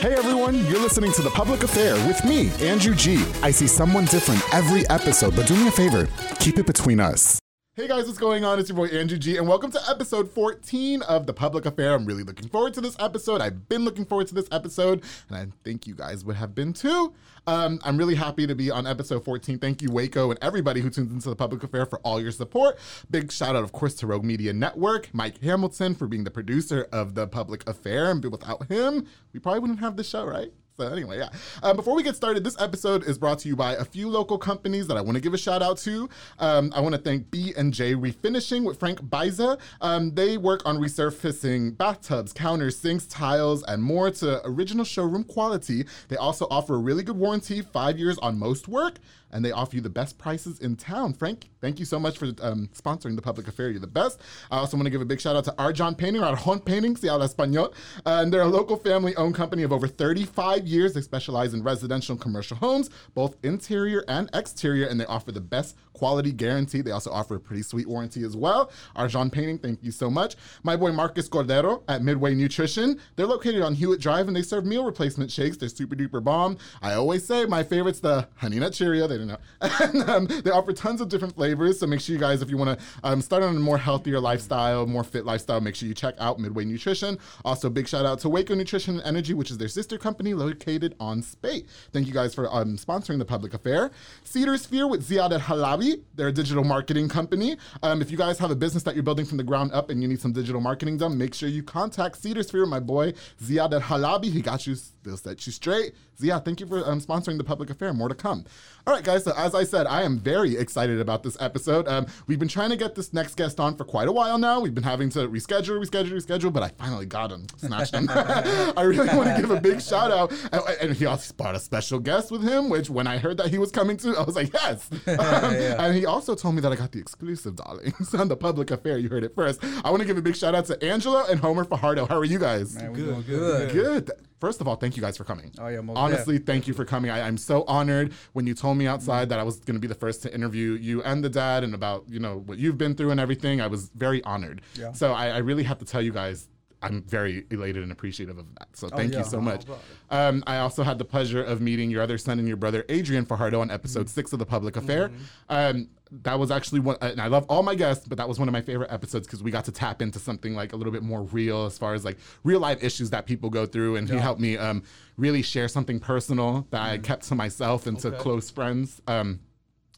Hey everyone, you're listening to The Public Affair with me, Andrew G. I see someone different every episode, but do me a favor, keep it between us. Hey guys, what's going on? It's your boy Andrew G, and welcome to episode 14 of The Public Affair. I'm really looking forward to this episode. I've been looking forward to this episode, and I think you guys would have been too. Um, I'm really happy to be on episode 14. Thank you, Waco, and everybody who tunes into The Public Affair for all your support. Big shout out, of course, to Rogue Media Network, Mike Hamilton for being the producer of The Public Affair, and without him, we probably wouldn't have the show, right? Anyway, yeah. Um, before we get started, this episode is brought to you by a few local companies that I want to give a shout out to. Um, I want to thank B and J Refinishing with Frank Biza. Um, they work on resurfacing bathtubs, counters, sinks, tiles, and more to original showroom quality. They also offer a really good warranty, five years on most work and they offer you the best prices in town. Frank, thank you so much for um, sponsoring the public affair. You're the best. I also want to give a big shout out to Arjon Painting, Arjon Painting, si español. Uh, and they're a local family owned company of over 35 years. They specialize in residential and commercial homes, both interior and exterior, and they offer the best quality guarantee. They also offer a pretty sweet warranty as well. Arjon Painting, thank you so much. My boy Marcus Cordero at Midway Nutrition. They're located on Hewitt Drive and they serve meal replacement shakes. They're super duper bomb. I always say my favorite's the Honey Nut Cheerio. They know. and um, they offer tons of different flavors. So make sure you guys, if you want to um, start on a more healthier lifestyle, more fit lifestyle, make sure you check out Midway Nutrition. Also, big shout out to Waco Nutrition and Energy, which is their sister company located on Speight. Thank you guys for um, sponsoring the public affair. Cedar Sphere with Ziad El Halabi. They're a digital marketing company. Um, if you guys have a business that you're building from the ground up and you need some digital marketing done, make sure you contact Cedar Sphere, my boy Ziad El Halabi. He got you, they'll set you straight. Zia, thank you for um, sponsoring the public affair. More to come. All right, guys. So as I said, I am very excited about this episode. Um, we've been trying to get this next guest on for quite a while now. We've been having to reschedule, reschedule, reschedule, but I finally got him, snatched him. I really want to give a big shout out. And, and, he also brought a special guest with him, which when I heard that he was coming to, I was like, yes. Um, yeah. And he also told me that I got the exclusive, darlings, on the public affair. You heard it first. I want to give a big shout out to Angelo and Homar Fajardo. How are you guys? Man, good, good, good. First of all, thank you guys for coming. Oh yeah, honestly, thank you for coming. I, am so honored when you told me outside that I was going to be the first to interview you and the dad and about you know what you've been through and everything. I was very honored. Yeah. So I, I really have to tell you guys I'm very elated and appreciative of that. So oh, thank oh, yeah. you so much. Um, I also had the pleasure of meeting your other son and your brother Adrian Fajardo on episode mm-hmm. six of the Public Affair. Mm-hmm. Um, that was actually one, and I love all my guests, but that was one of my favorite episodes because we got to tap into something like a little bit more real as far as like real life issues that people go through, and yeah. he helped me um, really share something personal that mm-hmm. I kept to myself and okay. to close friends, um,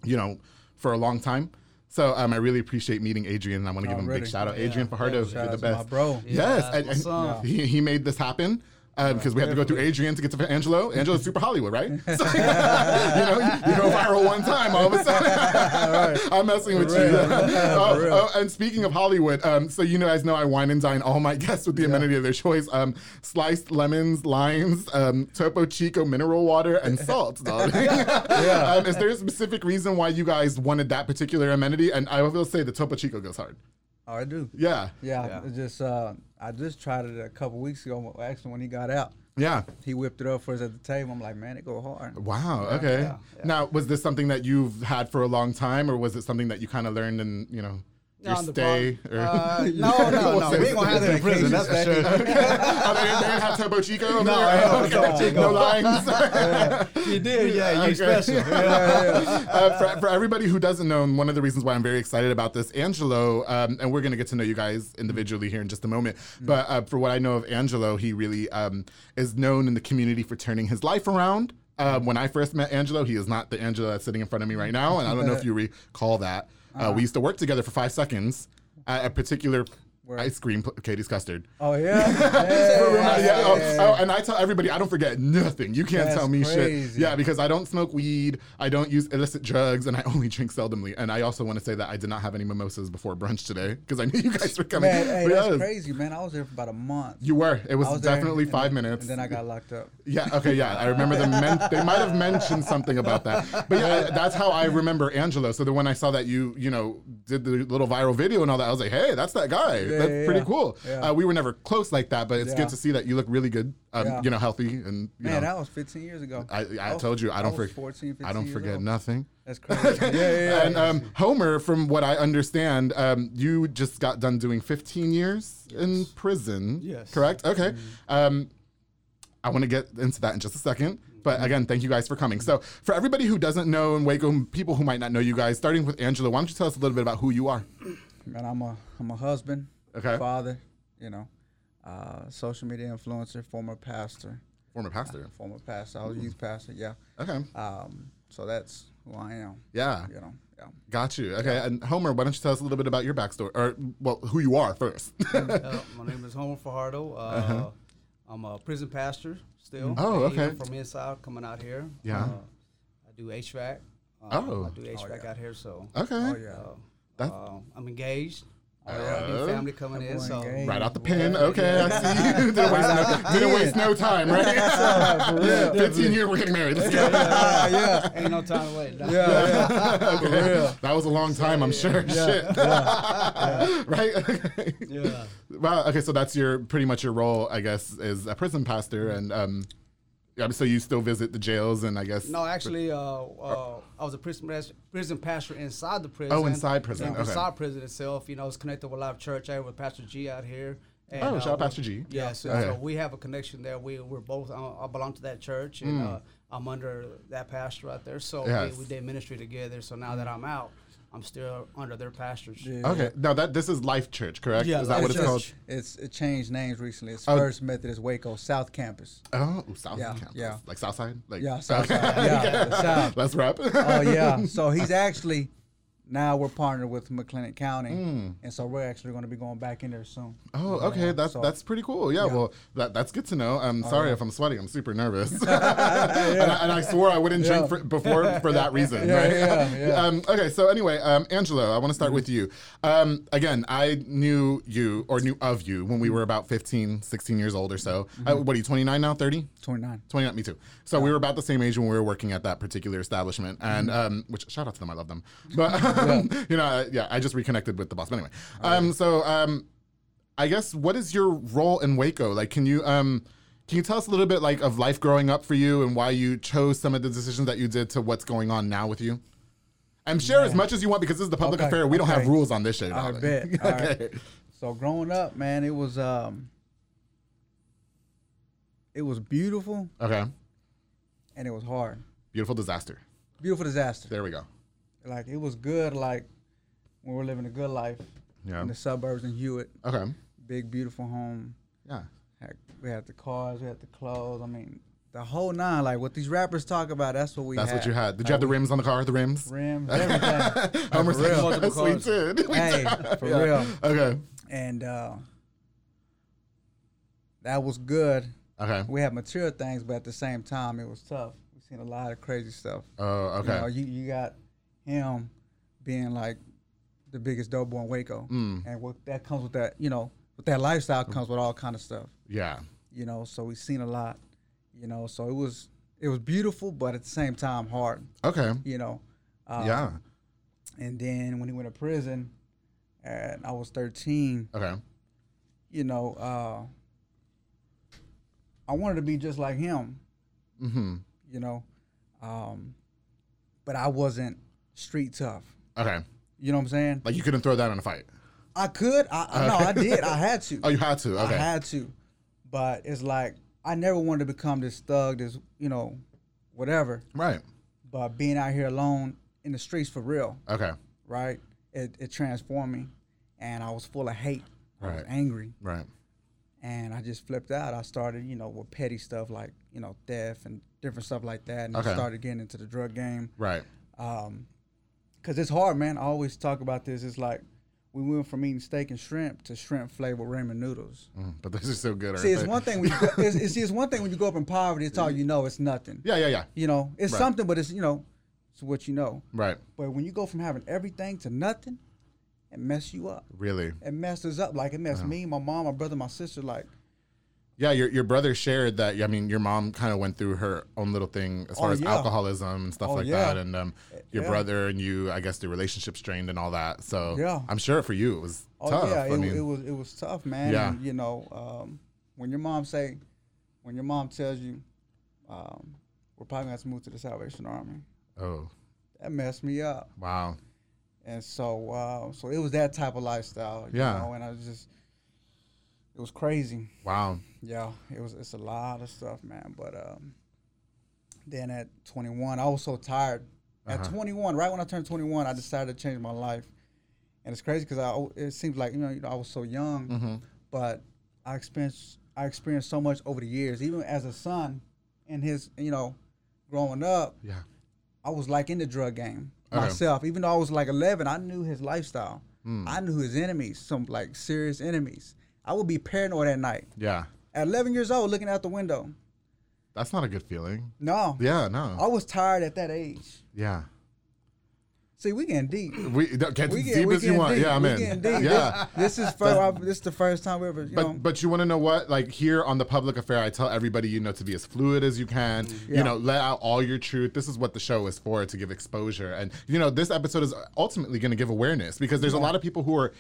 you know, for a long time. So um, I really appreciate meeting Adrian, and I want to give him a big shout out. Yeah. Adrian Fajardo, yeah, you're the best, bro. Yes, and, and he, he made this happen because uh, we had to go through Adrian to get to Angelo. Angelo's super Hollywood, right? So, you know, you, you, go viral one time, all of a sudden. right. I'm messing with you. uh, uh, and speaking of Hollywood, um, so you guys know I wine and dine all my guests with the yeah. amenity of their choice: um, sliced lemons, limes, um, Topo Chico mineral water, and salt. yeah. Um, is there a specific reason why you guys wanted that particular amenity? And I will say the Topo Chico goes hard. Oh, I do. Yeah. Yeah. yeah. just uh, I just tried it a couple weeks ago. Actually, when he got out. Yeah. He whipped it up for us at the table. I'm like, man, it go hard. Wow. Yeah, okay. Yeah, now, was this something that you've had for a long time, or was it something that you kind of learned and you know? Your stay? Or uh, no, no, no. we ain't gonna have that in prison. That's for sure. oh, they, didn't have Topo Chico? No, no, no, Chico. no lines. yeah. You did, yeah. You okay. special. Yeah, yeah. Uh, for, for everybody who doesn't know, one of the reasons why I'm very excited about this, Angelo, um, and we're gonna get to know you guys individually here in just a moment. Mm-hmm. But uh, for what I know of Angelo, he really um, is known in the community for turning his life around. Um, when I first met Angelo, he is not the Angelo that's sitting in front of me right now, and I don't know if you recall that. Uh, we used to work together for five seconds at a particular Where- ice cream, pl- Katie's custard. Oh yeah. Yeah, yeah. oh, oh, and I tell everybody I don't forget nothing. You can't That's tell me shit. Yeah, because I don't smoke weed, I don't use illicit drugs, and I only drink seldomly. And I also want to say that I did not have any mimosas before brunch today because I knew you guys were coming. Man, hey, that's yeah, crazy, man. I was there for about a month. You were. It was, was definitely and five then- minutes. and then I got locked up. Yeah. Okay. Yeah. I remember them. Men- they might have mentioned something about that, but yeah, that's how I remember Angelo. So then when I saw that you, you know, did the little viral video and all that, I was like, hey, that's that guy. Yeah, that's yeah, pretty cool. Uh, we were never close like that, but it's good to see that you look really good. Um. You know, healthy and you Man, know. that was 15 years ago. I, I was- told you I don't forget. 14, 15 I don't forget nothing. That's crazy. yeah, yeah, yeah. And um, Homar, from what I understand, um, you just got done doing 15 years in prison. Yes. Correct? Okay. Um, I want to get into that in just a second. But Mm-hmm. again, thank you guys for coming. So, for everybody who doesn't know in Waco, people who might not know you guys, starting with Angelo, why don't you tell us a little bit about who you are? Man, I'm a I'm a husband, Okay. father, you know, uh, social media influencer, former pastor, Former pastor. former pastor. I was a youth pastor. Yeah. Okay. Um, so that's who I am. Yeah. You know. Yeah. Got you. Okay. And Homar, why don't you tell us a little bit about your backstory? Or, well, who you are first. Uh, my name is Homar Fajardo. Uh, I'm a prison pastor still. Uh-huh. Oh, Even okay. From inside, coming out here. Yeah. Uh, I do HVAC. Uh, Oh. I do HVAC out here, so. okay. Oh yeah. Uh, That- uh, I'm engaged. Uh, yeah. new family coming in, so. engaged. Right out the pen. Okay, I see you. Didn't waste no, didn't waste no time, right? For real. 15 years, we're getting married. Let's go. yeah, yeah. Ain't no time to wait. Yeah, yeah. For real. That was a long time, I'm sure. Shit. right? Okay. Yeah. Well, okay, so that's your pretty much your role, I guess, is a prison pastor, and um, yeah, so you still visit the jails, and I guess. No, actually, uh, uh, I was a prison prison pastor inside the prison. Oh, inside prison, okay. Inside prison itself, you know, I was connected with Live Church out with Pastor G out here. And, Oh, shout out Pastor G. Yeah, so, Okay. so we have a connection there. We we're both. Uh, I belong to that church, and uh, I'm under that pastor out there. So Mm. Yes. we, we did ministry together. So now that I'm out, I'm still under their pastors. Yeah. Okay, now that this is Life Church, correct? Yeah, is that Life what it's Church. called? It's it changed names recently. It's Oh. First Methodist Waco South Campus. Oh, South Yeah, Campus. yeah. like South Side, like Yeah, South Side. Yeah, South. Let's wrap. Oh yeah. So he's actually now we're partnered with McLennan County, Mm. and so we're actually going to be going back in there soon. Oh, okay. That's so- that's pretty cool. Yeah, Yeah. Well, that that's good to know. I'm sorry yeah. if I'm sweating. I'm super nervous, and, I, and I swore I wouldn't drink Yeah. for, before for that reason. Yeah, right? yeah, yeah. Um, okay. So anyway, um, Angelo, I want to start Mm-hmm. with you. Um, again, I knew you or knew of you when we were about 15, 16 years old or so. Mm-hmm. Uh, what are you? 29 now? 30? Twenty nine. 29, me too. So we were about the same age when we were working at that particular establishment. And, Mm-hmm. um, which, shout out to them, I love them. But, um, you know, uh, yeah, I just reconnected with the boss. But anyway, um, so um, I guess what is your role in Waco? Like, can you, um, can you tell us a little bit like of life growing up for you and why you chose some of the decisions that you did to what's going on now with you? And share as much as you want because this is the public Okay, affair. We don't have rules on this shit. I darling. bet. All right. okay. So growing up, man, it was um, it was beautiful Okay. and it was hard. Beautiful disaster. Beautiful disaster. There we go. Like it was good, like when we're living a good life Yeah. in the suburbs in Hewitt, Okay. big beautiful home. Yeah. Had, we had the cars, we had the clothes. I mean, the whole nine. Like what these rappers talk about, that's what we. That's had. what you had. Did Like, you have the rims on the car? The rims? rims, everything. Homer's for like, real. yes, we did. We hey, did. for Yeah. real. Okay. And uh, that was good. Okay. We had material things, but at the same time, it was tough. We seen a lot of crazy stuff. Oh, You, know, okay. you, you got him being like the biggest dope boy in Waco, Mm. and what that comes with that, you know, with that lifestyle comes with all kind of stuff. Yeah. You know, so we've seen a lot. You know, so it was it was beautiful, but at the same time hard. Okay. You know. Uh, Yeah. And then when he went to prison, and I was 13, Okay. you know, uh, I wanted to be just like him. Mm-hmm. You know, um, but I wasn't street tough. Okay. You know what I'm saying? Like you couldn't throw that in a fight. I could. I, I no, I did. I had to. Oh, you had to. Okay. I had to. But it's like I never wanted to become this thug, this you know, whatever. right. But being out here alone in the streets for real, Okay. right? It it transformed me, and I was full of hate. Right. I was angry, Right. and I just flipped out. I started, you know, with petty stuff like you know theft and different stuff like that, and Okay. I started getting into the drug game. Right. Um, cause it's hard, man. I always talk about this. It's like we went from eating steak and shrimp to shrimp flavored ramen noodles. Mm, but those are so good. See, it's they? one thing when you go, it's, it's, it's one thing when you go up in poverty. It's all you know. It's nothing. Yeah, yeah, yeah. You know, it's Right. something, but it's you know, it's what you know. Right. But when you go from having everything to nothing, it messes you up. Really. It messes up. Like it messed me, my mom, my brother, my sister. Like Yeah, your your brother shared that. I mean, your mom kind of went through her own little thing as far Oh, as yeah. alcoholism and stuff Oh, like yeah. that, and um, your Yeah. brother and you, I guess, the relationship strained and all that. So Yeah. I'm sure for you it was Oh tough. yeah, I it, mean, it was it was tough, man. Yeah. And, you know, um, when your mom say, when your mom tells you, um, we're probably gonna have to move to the Salvation Army, oh that messed me up. wow, And so, uh, so it was that type of lifestyle. You Yeah. Know? And I was just, it was crazy. wow, Yeah, it was. It's a lot of stuff, man. But um, then at 21, I was so tired. At Uh-huh. 21, right when I turned 21, I decided to change my life. And it's crazy because I it seems like you know, you know I was so young, Mm-hmm. but I experienced I experienced so much over the years. Even as a son, and his you know, growing up, yeah, I was like in the drug game Okay. myself. Even though I was like 11, I knew his lifestyle. Hmm. I knew his enemies, some like serious enemies. I would be paranoid at night. yeah. At 11 years old, looking out the window. That's not a good feeling. No. Yeah, no, I was tired at that age. yeah. See, we getting deep. We get We get, deep we as you want. deep. Yeah, I'm in. deep. Yeah. This, this is first. this is the first time we ever. You know, But but you want to know what? Like here on the public affair, I tell everybody you know to be as fluid as you can. Yeah. You know, let out all your truth. This is what the show is for to give exposure. And you know, this episode is ultimately going to give awareness because there's a lot of people who are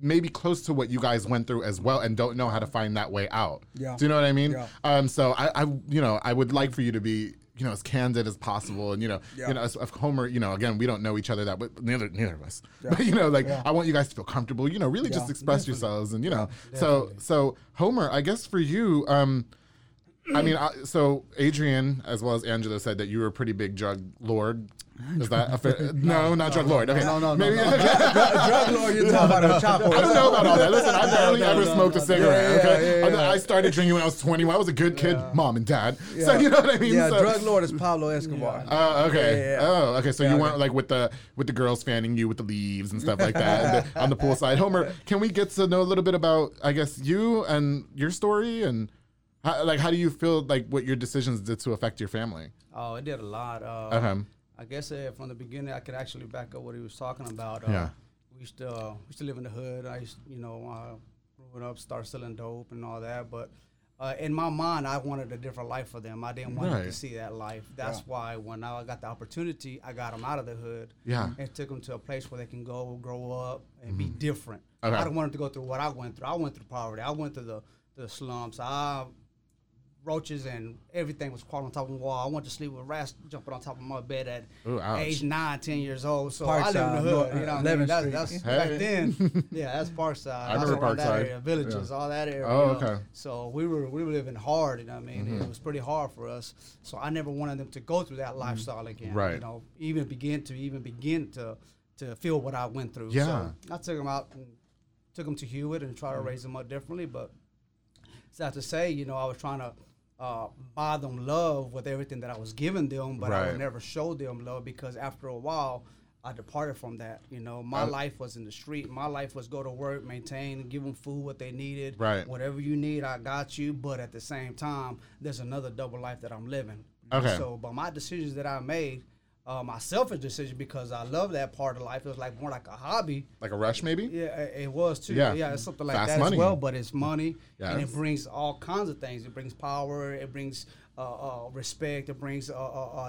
maybe close to what you guys went through as well and don't know how to find that way out. Yeah. Do you know what I mean? Yeah. Um. So I, I you know I would like for you to be. You know, as candid as possible, and you know, Yeah. you know, as, Homar. You know, again, we don't know each other that, but neither neither of us. But you know, like Yeah. I want you guys to feel comfortable. You know, really just Yeah, express yourselves, and you know, so so Homar, I guess for you, um, I mean, I, so Adrian as well as Angelo, said that you were a pretty big drug lord. Ah, is that a fair? no, not drug lord. Okay, no, no, no, maybe. no. drug, drug lord, you're talking about a chopper. I don't know about all that. Listen, I barely no, ever no, smoked a cigarette. Yeah, okay, yeah, I- yeah. I started drinking when I was 21. I was a good kid, mom and dad. So you know what I mean. Yeah, So- drug lord is Pablo Escobar. Oh, okay. Oh, okay. So you okay. weren't like with the with the girls fanning you with the leaves and stuff like that the- on the poolside. Homar, can we get to know a little bit about, I guess, you and your story and how, like how do you feel like what your decisions did to affect your family? Oh, it did a lot. Uh, Uh-huh. I guess uh, from the beginning, I could actually back up what he was talking about. Uh, Yeah. We used to uh, we used to live in the hood. I used, you know, uh, growing up, start selling dope and all that. But uh, in my mind, I wanted a different life for them. I didn't want them to see that life. That's why when I got the opportunity, I got them out of the hood. Yeah. And took them to a place where they can go, grow up, and be different. Okay. I don't want them to go through what I went through. I went through poverty. I went through the the slums. I roaches and everything was crawling on top of the wall. I went to sleep with rats jumping on top of my bed at Ooh, age nine, ten years old. So I live in the hood. no, You know, what I mean? that's, that's Hey. back then. yeah, that's Parkside. I remember around that Parkside. area, villages, all that area. Oh, you know. okay. So we were we were living hard. You know, what I mean, Mm-hmm. it was pretty hard for us. So I never wanted them to go through that lifestyle again. Mm-hmm. Right. You know, even begin to even begin to to feel what I went through. Yeah. So I took them out and took them to Hewitt and try to raise them up differently, but sad to say, you know, I was trying to uh, buy them love with everything that I was giving them, but I would never show them love because after a while, I departed from that. You know, my Uh, life was in the street. My life was go to work, maintain, give them food what they needed. Right. Whatever you need, I got you. But at the same time, there's another double life that I'm living. Okay. So, but my decisions that I made, uh, my selfish decision because I love that part of life. It was like more like a hobby. Like a rush, maybe? Yeah, it was too. Yeah. Yeah, it's something like Fast that money. as well. But it's money, and it brings all kinds of things. It brings power. It brings uh, uh, respect. It brings a, a,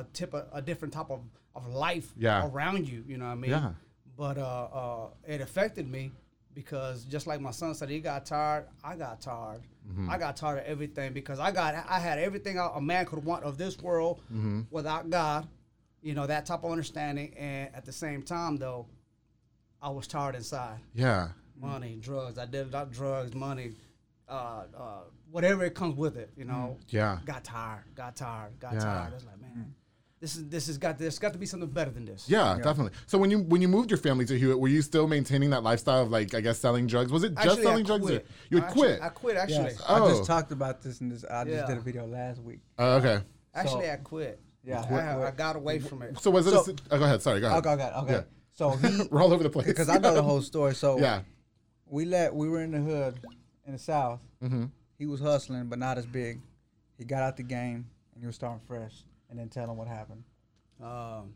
a tip, a, a different type of, of life Yeah. around you. You know what I mean? Yeah. But uh, uh, it affected me because just like my son said, he got tired. I got tired. Mm-hmm. I got tired of everything because I got I had everything a a man could want of this world Mm-hmm. without God. You know that type of understanding, and at the same time, though, I was tired inside Yeah. money, drugs. I did not drugs, money, uh, uh, whatever it comes with it. You know. Yeah. Got tired. Got tired. Got Yeah. tired. It's like man, this is this has got there's got to be something better than this. Yeah, definitely. So when you when you moved your family to Hewitt, were you still maintaining that lifestyle of like I guess selling drugs? Was it just Actually, selling drugs? Or quit. you had Actually, quit. I quit. Actually, Yes, Oh. I just talked about this in this. I just did a video last week. Oh, okay. actually, So- I quit. Yeah. I, Quit, I got away from it. So was it? So- a, oh, go ahead. Sorry. Go ahead. Okay, okay, okay. Yeah. So he, We're all over the place. because I know the whole story. So yeah. we let we were in the hood in the south. Mm-hmm. He was hustling, but not as big. He got out the game and he was starting fresh. And then tell him what happened. um,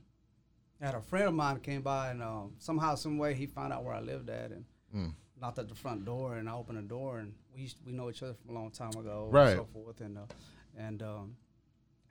I had a friend of mine came by and um, somehow, some way, he found out where I lived at and Mm. knocked at the front door. And I opened the door and we used, we know each other from a long time ago, Right. and so forth. And uh, and um,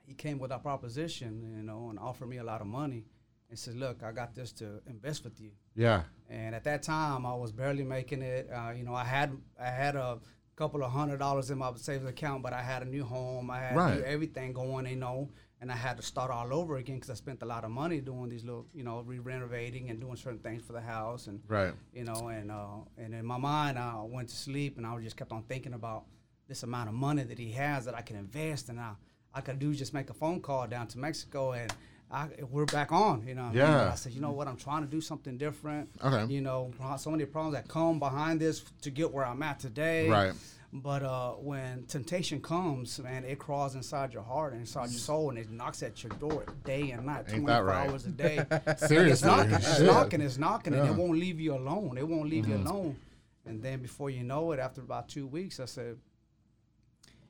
he came with a proposition, you know, and offered me a lot of money and said, "Look, I got this to invest with you." Yeah. And at that time, I was barely making it. Uh, you know, I had I had a couple of hundred dollars in my savings account, but I had a new home. I had Right. everything going, you know, and I had to start all over again because I spent a lot of money doing these little, you know, re-renovating and doing certain things for the house, and Right. you know, and uh, and in my mind, I went to sleep and I just kept on thinking about this amount of money that he has that I can invest, and I I could do just make a phone call down to Mexico and. I, we're back on, you know. what I mean? Yeah. I said, you know what? I'm trying to do something different. Okay. You know, so many problems that come behind this to get where I'm at today. Right. But uh, when temptation comes, man, it crawls inside your heart and inside your soul, and it knocks at your door day and night, Ain't 24 right? hours a day. it's knocking, it's knocking, it's knocking, and Yeah. Mm-hmm. it won't leave you alone. It won't leave you alone. And then before you know it, after about two weeks, I said,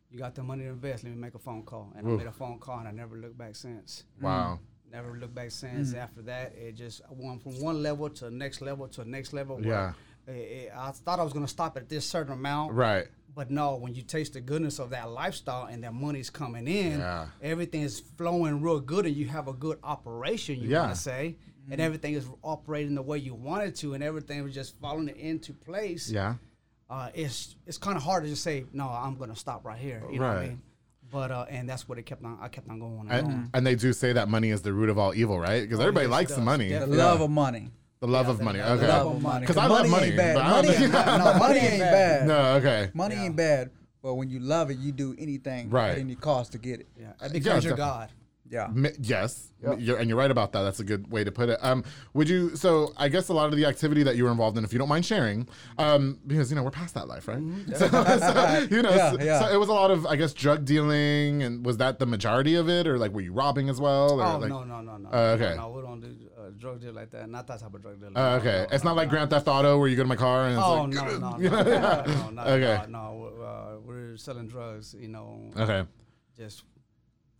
"You got the money to invest. Let me make a phone call." And Oof. I made a phone call, and I never looked back since. Mm. Wow. Never looked back since. Mm. After that, it just went from one level to the next level to the next level. Yeah. It, it, I thought I was gonna stop at this certain amount. Right. But no, when you taste the goodness of that lifestyle and that money's coming in, Yeah. everything is flowing real good, and you have a good operation. You Yeah. want to say, and mm. everything is operating the way you want it to, and everything was just falling into place. Yeah. Uh, it's it's kind of hard to just say, no, I'm gonna stop right here. You know what I Right. mean? But uh, and that's what it kept on. I kept on going. And, And, and they do say that money is the root of all evil, right? Because everybody yes, likes the money. Yeah. The Yeah. love of money. the love Yeah, of the- money. the Okay. love of money. 'Cause I love money, ain't bad. but I don't money, think- ain't, no, money ain't bad. No. Okay. Money Yeah. ain't bad. But when you love it, you do anything Right. at any cost to get it. yeah, it becomes your definitely. God. Yeah. Mi- Yes, Yep. you're, and you're right about that. That's a good way to put it. Um, would you? So I guess a lot of the activity that you were involved in, if you don't mind sharing, um, because you know we're past that life, right? So, so, you know, Yeah, so, yeah. so it was a lot of, I guess, drug dealing, and was that the majority of it, or like were you robbing as well? Or, Oh like, no no no no. Oh, okay. No, we don't do uh, drug deal like that. Not that type of drug deal. Oh, okay, it's not like Grand Theft Auto where you go to my car and it's Oh like, no no no no, no, not Okay. no. Uh, we're selling drugs. You know, okay. just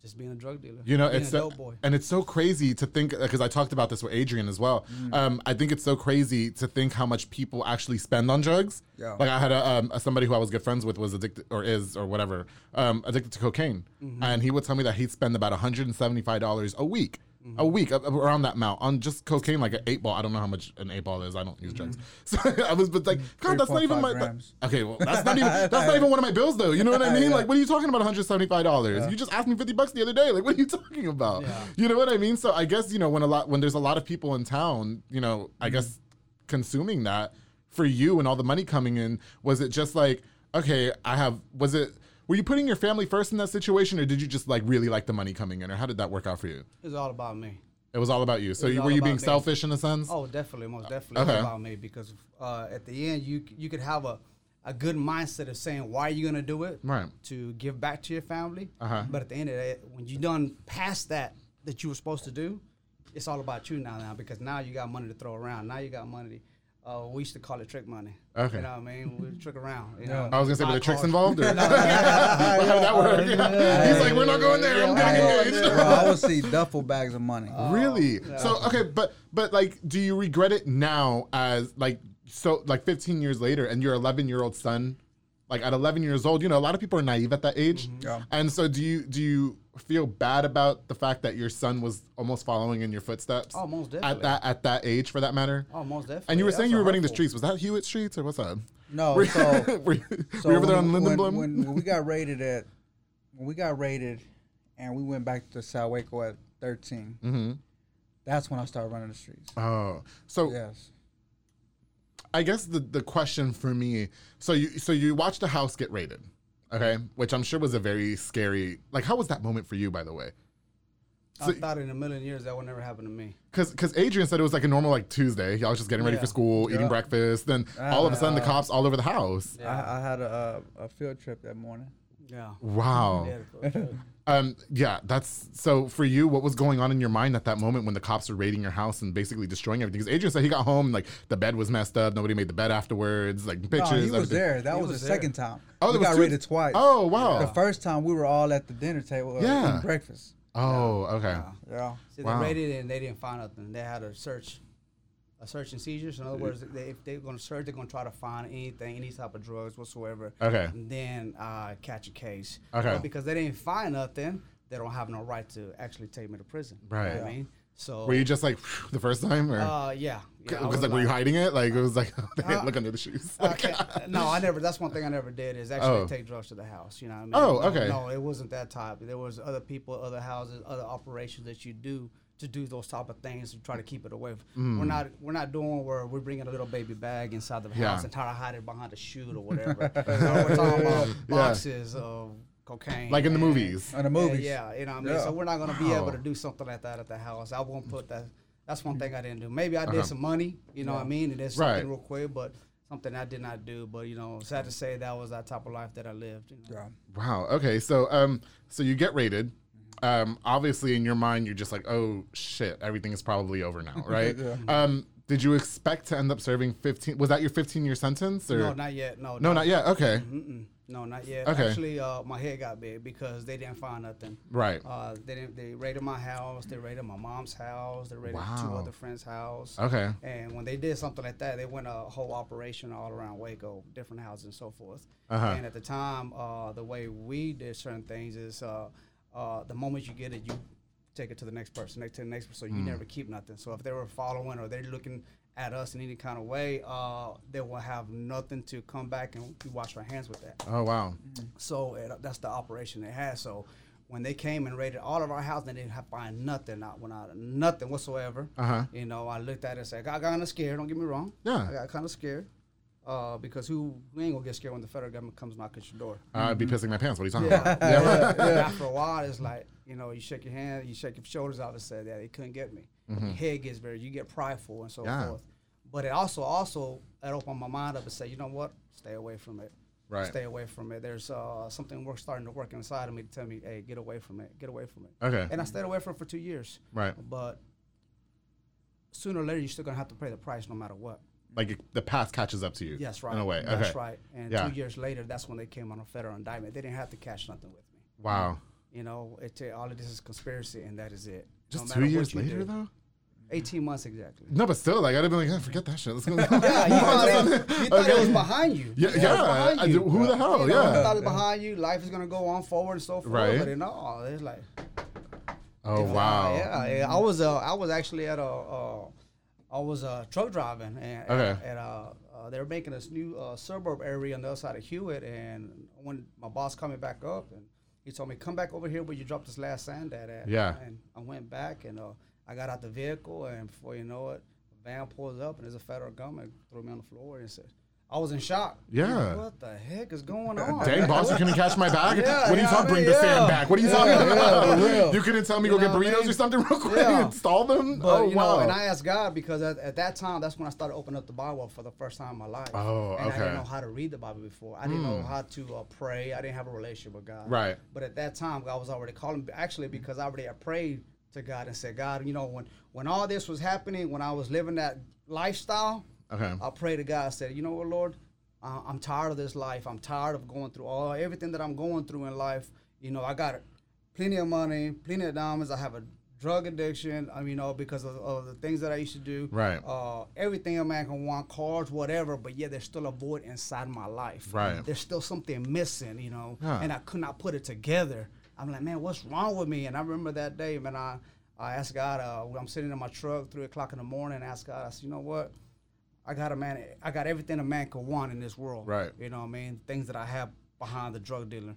just being a drug dealer. You know, being it's a so, dope boy. and it's so crazy to think because I talked about this with Adrian as well. Mm. Um, I think it's so crazy to think how much people actually spend on drugs. Yeah. Like I had a, um, a- somebody who I was good friends with was addicted or is or whatever um, addicted to cocaine, Mm-hmm. and he would tell me that he'd spend about 175 dollars a week. Mm-hmm. A week uh, around that amount on just cocaine, like an eight ball. I don't know how much an eight ball is. I don't use drugs, so I was but like, God, that's not even 3.5 my. Mm-hmm. grams. Okay, well, that's not even that's not even one of my bills though. You know what I mean? Like, what are you talking about? One hundred seventy five dollars? You just asked me fifty bucks the other day. Like, what are you talking about? Yeah. You know what I mean? So I guess you know when a lot when there's a lot of people in town, you know, I guess consuming that for you and all the money coming in, was it just like okay, I have was it. Were you putting your family first in that situation, or did you just like really like the money coming in, or how did that work out for you? It was all about me. It was all about you. So you, were you being me. selfish in a sense? Oh, definitely, most definitely. Okay. About me because uh, at the end, you you could have a, a good mindset of saying why are you gonna do it, Right. To give back to your family. Uh-huh. But at the end of it, when you done past that that you were supposed to do, it's all about you now. Now because now you got money to throw around. Now you got money. Uh, we used to call it trick money. Okay. You know what I mean? We trick around. You know? I was gonna say, were Buy there tricks involved? Or? how did that work? He's like, we're not going there. I'm getting engaged. Bro, I would see duffel bags of money. really? So okay, but but like, do you regret it now? As like so, like 15 years later, and your 11 year old son, like at 11 years old, you know, a lot of people are naive at that age. Yeah. And so, do you do you feel bad about the fact that your son was almost following in your footsteps? Oh, most At that at that age, for that matter. Oh, most definitely. And you were That's saying you were running the streets. Was that Hewitt Streets or what's that? No, were, so were you, So were you over there on Lindenblum? when, when, when we got raided at, when we got raided, and we went back to South Waco at 13, mm-hmm. that's when I started running the streets. Oh, so Yes. I guess the the question for me, so you so you watched a house get raided, okay, which I'm sure was a very scary. Like, how was that moment for you, by the way? I thought in a million years that would never happen to me. Because because Adrian said it was like a normal like Tuesday. Y'all was just getting ready Yeah. for school, eating Yeah. breakfast, then all of a sudden the Uh, cops all over the house. Yeah. I, I had a, a, a field trip that morning. Yeah. Wow. Yeah. Um, yeah, that's so for you. What was going on in your mind at that moment when the cops were raiding your house and basically destroying everything? Because Adrian said he got home and like the bed was messed up. Nobody made the bed afterwards. Like No, pictures. he was everything. there. That He was, was the there. second time. Oh, we there was got two- raided twice. Oh wow. The first time we were all at the dinner table uh, Yeah. breakfast. Oh okay. Yeah. See, Wow. they raided it and they didn't find nothing. They had a search, a search and seizures. In other words, they, if they're going to search, they're going to try to find anything, any type of drugs whatsoever. Okay. And then uh, catch a case. Okay. But because they didn't find nothing, they don't have no right to actually take me to prison. You know Right. I mean? So. Were you just like the first time, or Uh, yeah. because was like were you hiding it? Like it was like Uh, look under the shoes. I can't- no, I never. That's one thing I never did is actually Oh. take drugs to the house. You know what I mean? Oh, No, okay. No, it wasn't that type. There was other people, other houses, other operations that you do to do those type of things to try to keep it away. We're not. We're not doing where we're bringing a little baby bag inside the house Mm. Yeah. and try to hide it behind a chute or whatever. No, we're talking about Yeah. boxes of cocaine, like in the and- movies. In the movies. yeah, yeah, you know what I mean? Yeah. So we're not going to be Wow. able to do something like that at the house. I won't put that. That's one thing I didn't do. Maybe I did Uh-huh. some money, you know what I mean? And did Right. something real quick, but something I did not do. But, you know, sad to say that was that type of life that I lived. You know? Yeah. Wow. Okay. So um, so you get raided. Um, obviously in your mind you're just like, oh shit, everything is probably over now, right? Yeah. Um, did you expect to end up serving 15? Was that your 15 year sentence or No, not yet. No, no, not yet. Okay. Mm-mm. No, not yet. Okay. Actually, uh, my head got big because they didn't find nothing. Right. Uh, they didn't. They raided my house. They raided my mom's house. They raided two other friends' house. Okay. And when they did something like that, they went a whole operation all around Waco, different houses and so forth. Uh-huh. And at the time, uh, the way we did certain things is uh, uh, the moment you get it, you take it to the next person, next to the next person. So Mm. you never keep nothing. So if they were following or they're looking at us in any kind of way, uh, they will have nothing to come back and we wash our hands with that. Oh wow. So it, that's the operation they had. So when they came and raided all of our houses, they didn't have find nothing, not when I nothing whatsoever. Uh-huh. You know, I looked at it and said, I got kind of scared. Don't get me wrong. Yeah. I got kind of scared. Uh, because who, who ain't gonna get scared when the federal government comes knock at your door? I'd be pissing my pants. What are you talking Yeah. about? Yeah. And After a while, it's like you know, you shake your hand, you shake your shoulders out, and say, "Yeah, they couldn't get me." Your head gets very, you get prideful and so Mm-hmm. Yeah. forth. But it also, also, it opened my mind up and say, you know what? Stay away from it. Right. Stay away from it. There's uh, something work starting to work inside of me to tell me, hey, get away from it. Get away from it. Okay. And I stayed away from it for two years. Right. But sooner or later, you're still gonna have to pay the price, no matter what. Like it- the past catches up to you. Yes, right. In a way. That's okay. right. And Yeah. two years later, that's when they came on a federal indictment. They didn't have to catch nothing with me. Wow. You know, it, all of this is conspiracy, and that is it. Just No two years later do. though. 18 months exactly. No, but still, like I'd have been like, "Yeah, forget that shit. Let's go. Yeah, you thought, it, you thought it was behind you. Yeah, yeah, I you. who the hell? You know, Yeah. You thought it was behind you. Life is gonna go on forward and so forth. Right. But all it's like. Oh wow. Yeah, yeah. I was uh, I was actually at a uh, I was uh, truck driving and Okay. at uh, uh, they were making this new uh, suburb area on the other side of Hewitt, and when my boss called me back up and he told me come back over here where you dropped this last sand at. at. Yeah. And I went back and uh, I got out the vehicle, and before you know it, a van pulls up and there's a federal gunman threw me on the floor and said. I was in shock. Yeah. What the heck is going on? Dang, boss, you couldn't catch my bag? Yeah, what are you yeah, I Bring the sand yeah. back. What are you talking yeah. You couldn't tell me You go get know what I burritos mean? or something real quick Yeah. and them? But oh, you know, wow. and I asked God because at, at that time, that's when I started opening up the Bible for the first time in my life. Oh, and I okay. Hmm. didn't know how to read the Bible before. I didn't know how to uh, pray. I didn't have a relationship with God. Right. But at that time, God was already calling. Actually, because I already had prayed to God and said, God, you know, when when all this was happening, when I was living that lifestyle, okay. I pray to God. I said, you know what, Lord, I'm tired of this life. I'm tired of going through all everything that I'm going through in life. You know, I got plenty of money, plenty of diamonds. I have a drug addiction. I mean, you know, because of, of the things that I used to do. Right. Uh, everything a man can want, cars, whatever. But yeah, there's still a void inside my life. Right. There's still something missing. You know, Yeah. and I could not put it together. I'm like, man, what's wrong with me? And I remember that day, man. I I asked God. Uh, I'm sitting in my truck, three o'clock in the morning. I asked God. I said, you know what? I got a man. I got everything a man could want in this world. Right. You know what I mean? Things that I have behind the drug dealer.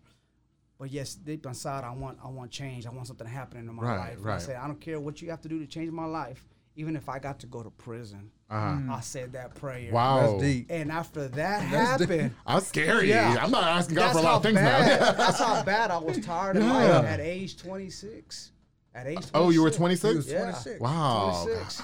But yes, deep inside, I want I want change. I want something happening in my Right, life. And right. I said, I don't care what you have to do to change my life, even if I got to go to prison. Uh-huh. I said that prayer. Wow. That's deep. And after that That's deep. I'm scary. Yeah. I'm not asking God that's for a lot of things bad. now. that's how bad I was tired of Yeah. life at age 26. At age 26. oh, you were 26? Yeah. 26. Wow. 26.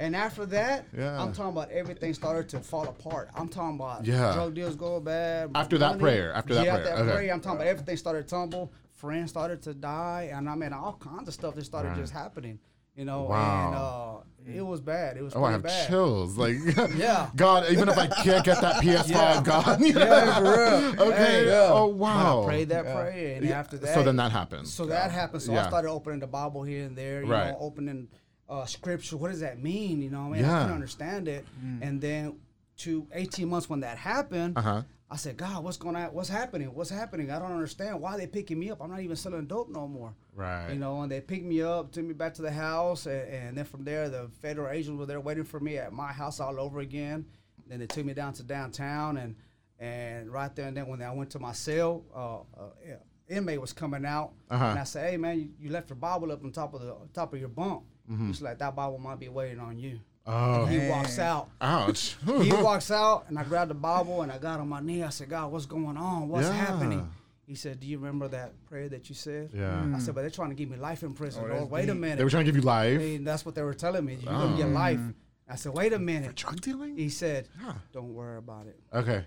And after that, Yeah. I'm talking about everything started to fall apart. I'm talking about Yeah. drug deals go bad. After that prayer, after that yeah, prayer, After that okay. prayer, I'm talking about everything started to tumble. Friends started to die, and I mean all kinds of stuff that started Right. just happening. You know, Wow. and uh, it was bad. It was Oh, I have bad. chills. Like, Yeah. God, even if I can't get that PS5, Yeah. God. Yeah, for real. Okay. Hey, yeah. Oh, wow. I prayed that Yeah. prayer, and after that, So then that happened. So that happened. So Yeah. I started opening the Bible here and there, you Right. know, opening uh, scripture. What does that mean? You know, I mean, Yeah. I couldn't understand it. And then to 18 months when that happened, Uh-huh. I said, God, what's going on? What's happening? What's happening? I don't understand. Why are they picking me up? I'm not even selling dope no more. Right. You know, and they picked me up, took me back to the house, and, and then from there, the federal agents were there waiting for me at my house all over again. Then they took me down to downtown, and and right there and then when I went to my cell, uh, uh, yeah, inmate was coming out, Uh-huh. and I said, "Hey man, you, you left your Bible up on top of the top of your bunk." Mm-hmm. He's like, "That Bible might be waiting on you." Oh. He walks out. Ouch. he walks out, and I grabbed the Bible and I got on my knee. I said, God, what's going on? What's Yeah. happening? He said, Do you remember that prayer that you said? Yeah. I said, But they're trying to give me life in prison. Oh, Lord, that's wait a minute. They were trying to give you life. I mean, that's what they were telling me. You're gonna get life. I said, Wait a minute. Drug dealing? He said, Yeah. Don't worry about it. Okay.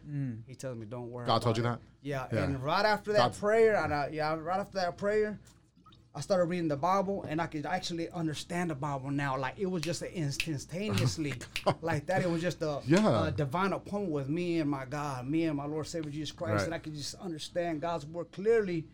He tells me, Don't worry. God told you it." that? Yeah. Yeah. And right after that God's- prayer, and I, yeah, right after that prayer, I started reading the Bible, and I could actually understand the Bible now. Like it was just a instantaneously, like that. It was just a, Yeah. a divine appointment with me and my God, me and my Lord Savior Jesus Christ, Right. and I could just understand God's word clearly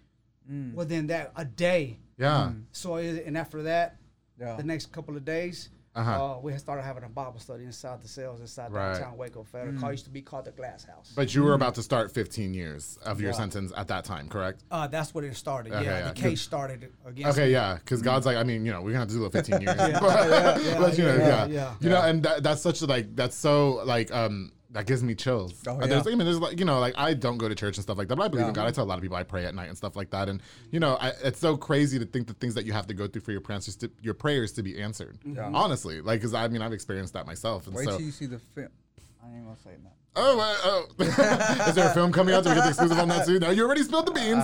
Mm. within that a day. Yeah. So, and after that, Yeah. the next couple of days, Uh-huh. uh, we had started having a Bible study inside the cells inside Right. downtown Waco Federal. Call used to be called the Glass House. But you were about to start 15 years of your Yeah. sentence at that time, correct? Uh, that's what it started. Okay, yeah, yeah. the case started against Okay, me. yeah, because God's like, I mean, you know, we're gonna have to do it 15 years. yeah, but, yeah, but, you know, yeah, yeah, yeah. you know, and that, that's such a like, that's so like, um, that gives me chills. Oh, Uh, There's, yeah. I mean, there's like, you know, like I don't go to church and stuff like that, but I believe in God. I tell a lot of people I pray at night and stuff like that, and you know, I, it's so crazy to think the things that you have to go through for your prayers to your prayers to be answered. Yeah. Honestly, like, because I mean, I've experienced that myself, and Wait so. till you see the film. I ain't gonna say nothing. Oh, uh, oh. is there a film coming out? Do we get the exclusive on that too? No, you already spilled the beans.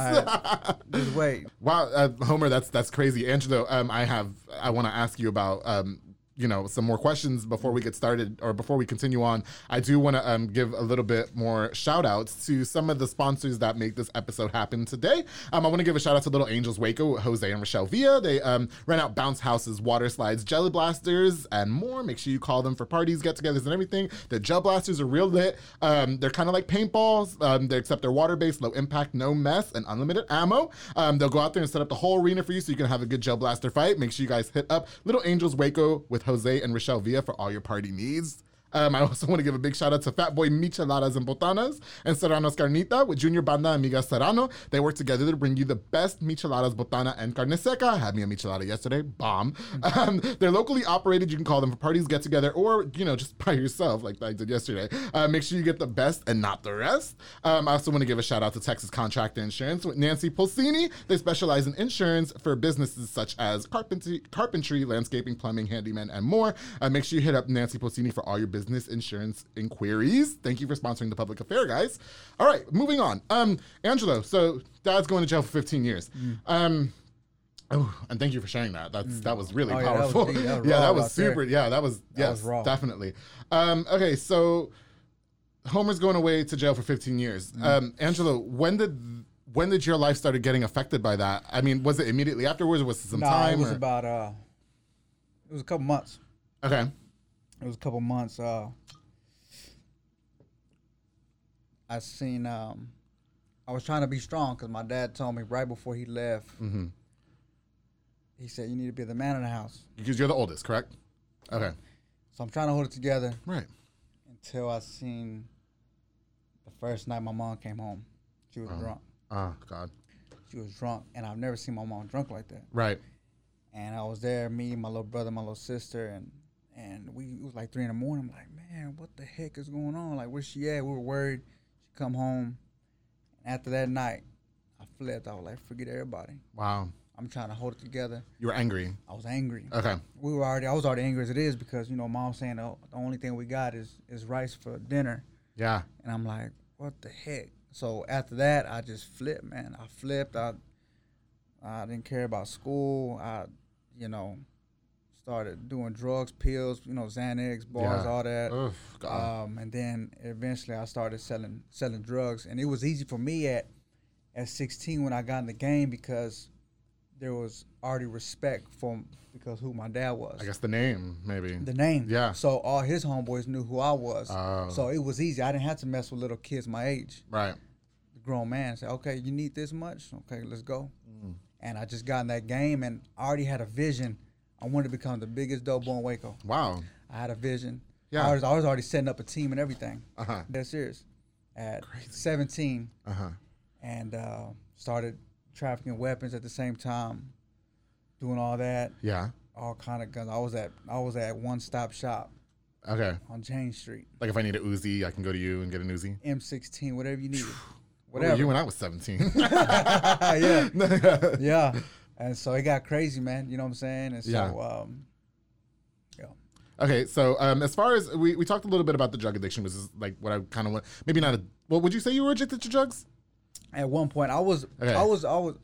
Just wait. Wow, uh, Homar, that's that's crazy. Angelo, um, I have I want to ask you about um, you know, some more questions before we get started or before we continue on. I do want to um, give a little bit more shout outs to some of the sponsors that make this episode happen today. Um, I want to give a shout out to Little Angels Waco, Jose and Rochelle Villa. They um, rent out bounce houses, water slides, jelly blasters, and more. Make sure you call them for parties, get togethers, and everything. The gel blasters are real lit. Um, they're kind of like paintballs, um, they're, except they're water based, low impact, no mess, and unlimited ammo. Um, they'll go out there and set up the whole arena for you so you can have a good gel blaster fight. Make sure you guys hit up Little Angels Waco with Jose and Rochelle Villa for all your party needs. Um, I also want to give a big shout out to Fat Boy Micheladas and Botanas and Serrano's Carnita with Junior Banda Amiga Serrano. They work together to bring you the best micheladas, botana, and carne seca. I had me a michelada yesterday. Bomb. Um, they're locally operated. You can call them for parties, get together, or, you know, just by yourself like I did yesterday. Uh, make sure you get the best and not the rest. Um, I also want to give a shout out to Texas Contract Insurance with Nancy Pulsini. They specialize in insurance for businesses such as carpentry, carpentry landscaping, plumbing, handyman, and more. Uh, make sure you hit up Nancy Pulsini for all your business insurance inquiries. Thank you for sponsoring the public affair, guys. All right, moving on. Um, Angelo, so dad's going to jail for 15 years. Um, Oh, and thank you for sharing that. That's that was really Oh, yeah, that was powerful. deep. That was yeah, that was out there. super. Yeah, that was yes, was definitely. Um, okay, so Homar's going away to jail for 15 years. Mm-hmm. Um, Angelo, when did when did your life started getting affected by that? I mean, was it immediately afterwards, or was it some Nah, time? it was or- about uh, it was a couple months. okay, It was a couple months. Uh, I seen. Um, I was trying to be strong because my dad told me right before he left. Mm-hmm. He said you need to be the man in the house. because you're the oldest, correct? Okay, So I'm trying to hold it together right. until I seen the first night my mom came home. She was drunk. Oh God, She was drunk, and I've never seen my mom drunk like that. right. And I was there, me, my little brother, my little sister, and and we it was like three in the morning. I'm like, man, what the heck is going on? Like, where's she at? We were worried. She come home. And after that night, I flipped. I was like, forget everybody. Wow, I'm trying to hold it together. you were angry. I was angry. Okay, We were already. I was already angry as it is because you know, mom saying the only thing we got is is rice for dinner, yeah, and I'm like, what the heck? So after that, I just flipped, man. I flipped. I I didn't care about school. I, you know, started doing drugs, pills, you know, Xanax, bars, Yeah. all that. God. Um, and then eventually I started selling selling drugs, and it was easy for me at at 16 when I got in the game because there was already respect for because who my dad was. I guess the name maybe. the name. Yeah. So all his homeboys knew who I was. Oh. So it was easy. I didn't have to mess with little kids my age. right. The grown man said, "Okay, you need this much. Okay, let's go." Mm. And I just got in that game, and I already had a vision. I wanted to become the biggest dope boy in Waco. Wow. I had a vision. Yeah. I was, I was already setting up a team and everything. Uh huh. Dead serious. At 17, Uh huh. and uh, started trafficking weapons at the same time, doing all that, Yeah. all kind of guns. I was at I was at One Stop Shop Okay. on James Street, Like if I need a Uzi, I can go to you and get an Uzi. M16, whatever you were whatever. you when I was 17? yeah, yeah. And so it got crazy, man. You know what I'm saying? And so, Yeah. um, yeah. Okay, so um, as far as we, we talked a little bit about the drug addiction, which is like what I kind of want. Maybe not a. Well, would you say you were addicted to drugs? At one point, I was, Okay. I was, I was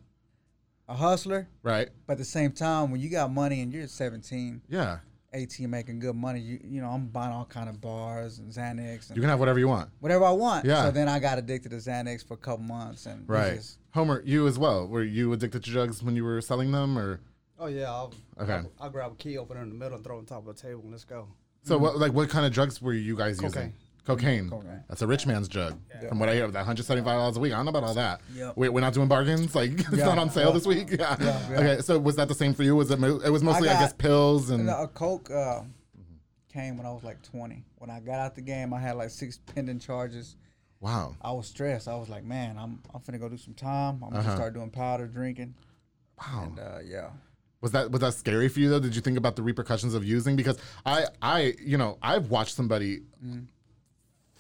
a hustler, Right. but at the same time, when you got money and you're 17, Yeah. 18, making good money, you, you know, I'm buying all kind of bars and Xanax and You can have whatever you want. whatever I want. Yeah. So then I got addicted to Xanax for a couple months, and Right. just- Homar, you as well. Were you addicted to drugs when you were selling them, or Oh yeah, I'll, Okay. I'll, I'll grab a key, open it in the middle, and throw it on top of the table, and let's go. so? Mm-hmm. What like what kind of drugs were you guys using? Cocaine. Cocaine. That's a rich man's drug. From what I hear, that 175 dollars a week. I don't know about all that. Yep. Wait, we're not doing bargains. Like it's Yeah. not on sale this week. Yeah. Yeah, yeah. Okay. So was that the same for you? Was it? mo- It was mostly, I, got- guess, pills and. A Coke uh, came when I was like 20. When I got out the game, I had like six pending charges. wow. I was stressed. I was like, man, I'm I'm finna go do some time. I'm Uh-huh. gonna start doing powder drinking. Wow. And uh, yeah, Was that was that scary for you though? Did you think about the repercussions of using? Because I I you know I've watched somebody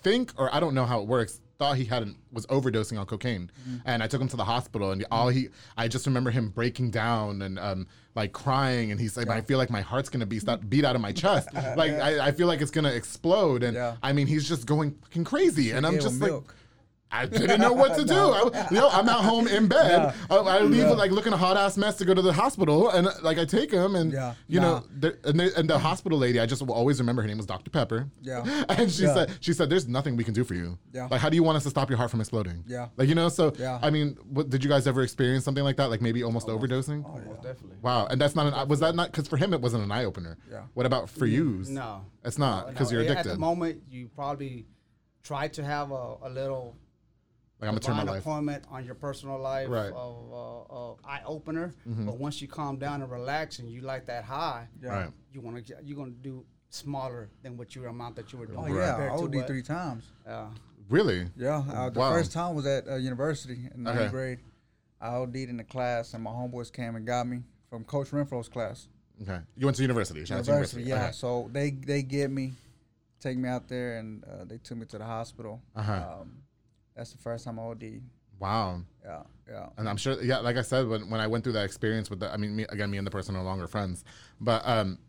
think or I don't know how it works. Thought he hadn't was overdosing on cocaine, and I took him to the hospital. And all he I just remember him breaking down and um like crying, and he's like, I feel like my heart's gonna be beat out of my chest. like I, I feel like it's gonna explode. And Yeah. I mean he's just going fucking crazy, and I'm just like. Milk. I didn't know what to do. I, you know, I'm at home in bed. I, I leave with like looking a hot ass mess to go to the hospital, and like I take him, and Yeah. you Nah. know, and, the, and the hospital lady, I just will always remember her name was Dr. Pepper. Yeah. and she Yeah. said, she said, "There's nothing we can do for you. Yeah. Like, how do you want us to stop your heart from exploding? Yeah. Like, you know, so Yeah. I mean, what, did you guys ever experience something like that? Like maybe almost overdosing? Oh, Most definitely. Wow. And that's not an was that not because for him it wasn't an eye opener. Yeah. What about for you? No, It's not No, because you're addicted. At the moment, you probably try to have a, a little like I'm gonna turn my divine life. appointment on your personal life Right. Mm-hmm. of uh, uh, eye opener. But once you calm down and relax, and you like that high, Yeah. Right. you want to you're gonna do smaller than what your amount that you were doing. Oh yeah, compared I to OD what- three times. Yeah. Really? Yeah, uh, the Wow. first time was at uh, university in ninth Okay. grade. I OD'd in the class, and my homeboys came and got me from Coach Renfro's class. Okay. You went to university. Shout out to University, yeah. Okay. So they they get me, take me out there, and uh, they took me to the hospital. Uh-huh. Um, that's the first time I OD'd. Wow. Yeah, yeah. And I'm sure, yeah, like I said, when, when I went through that experience with the, I mean, me, again, me and the person are no longer friends, but um,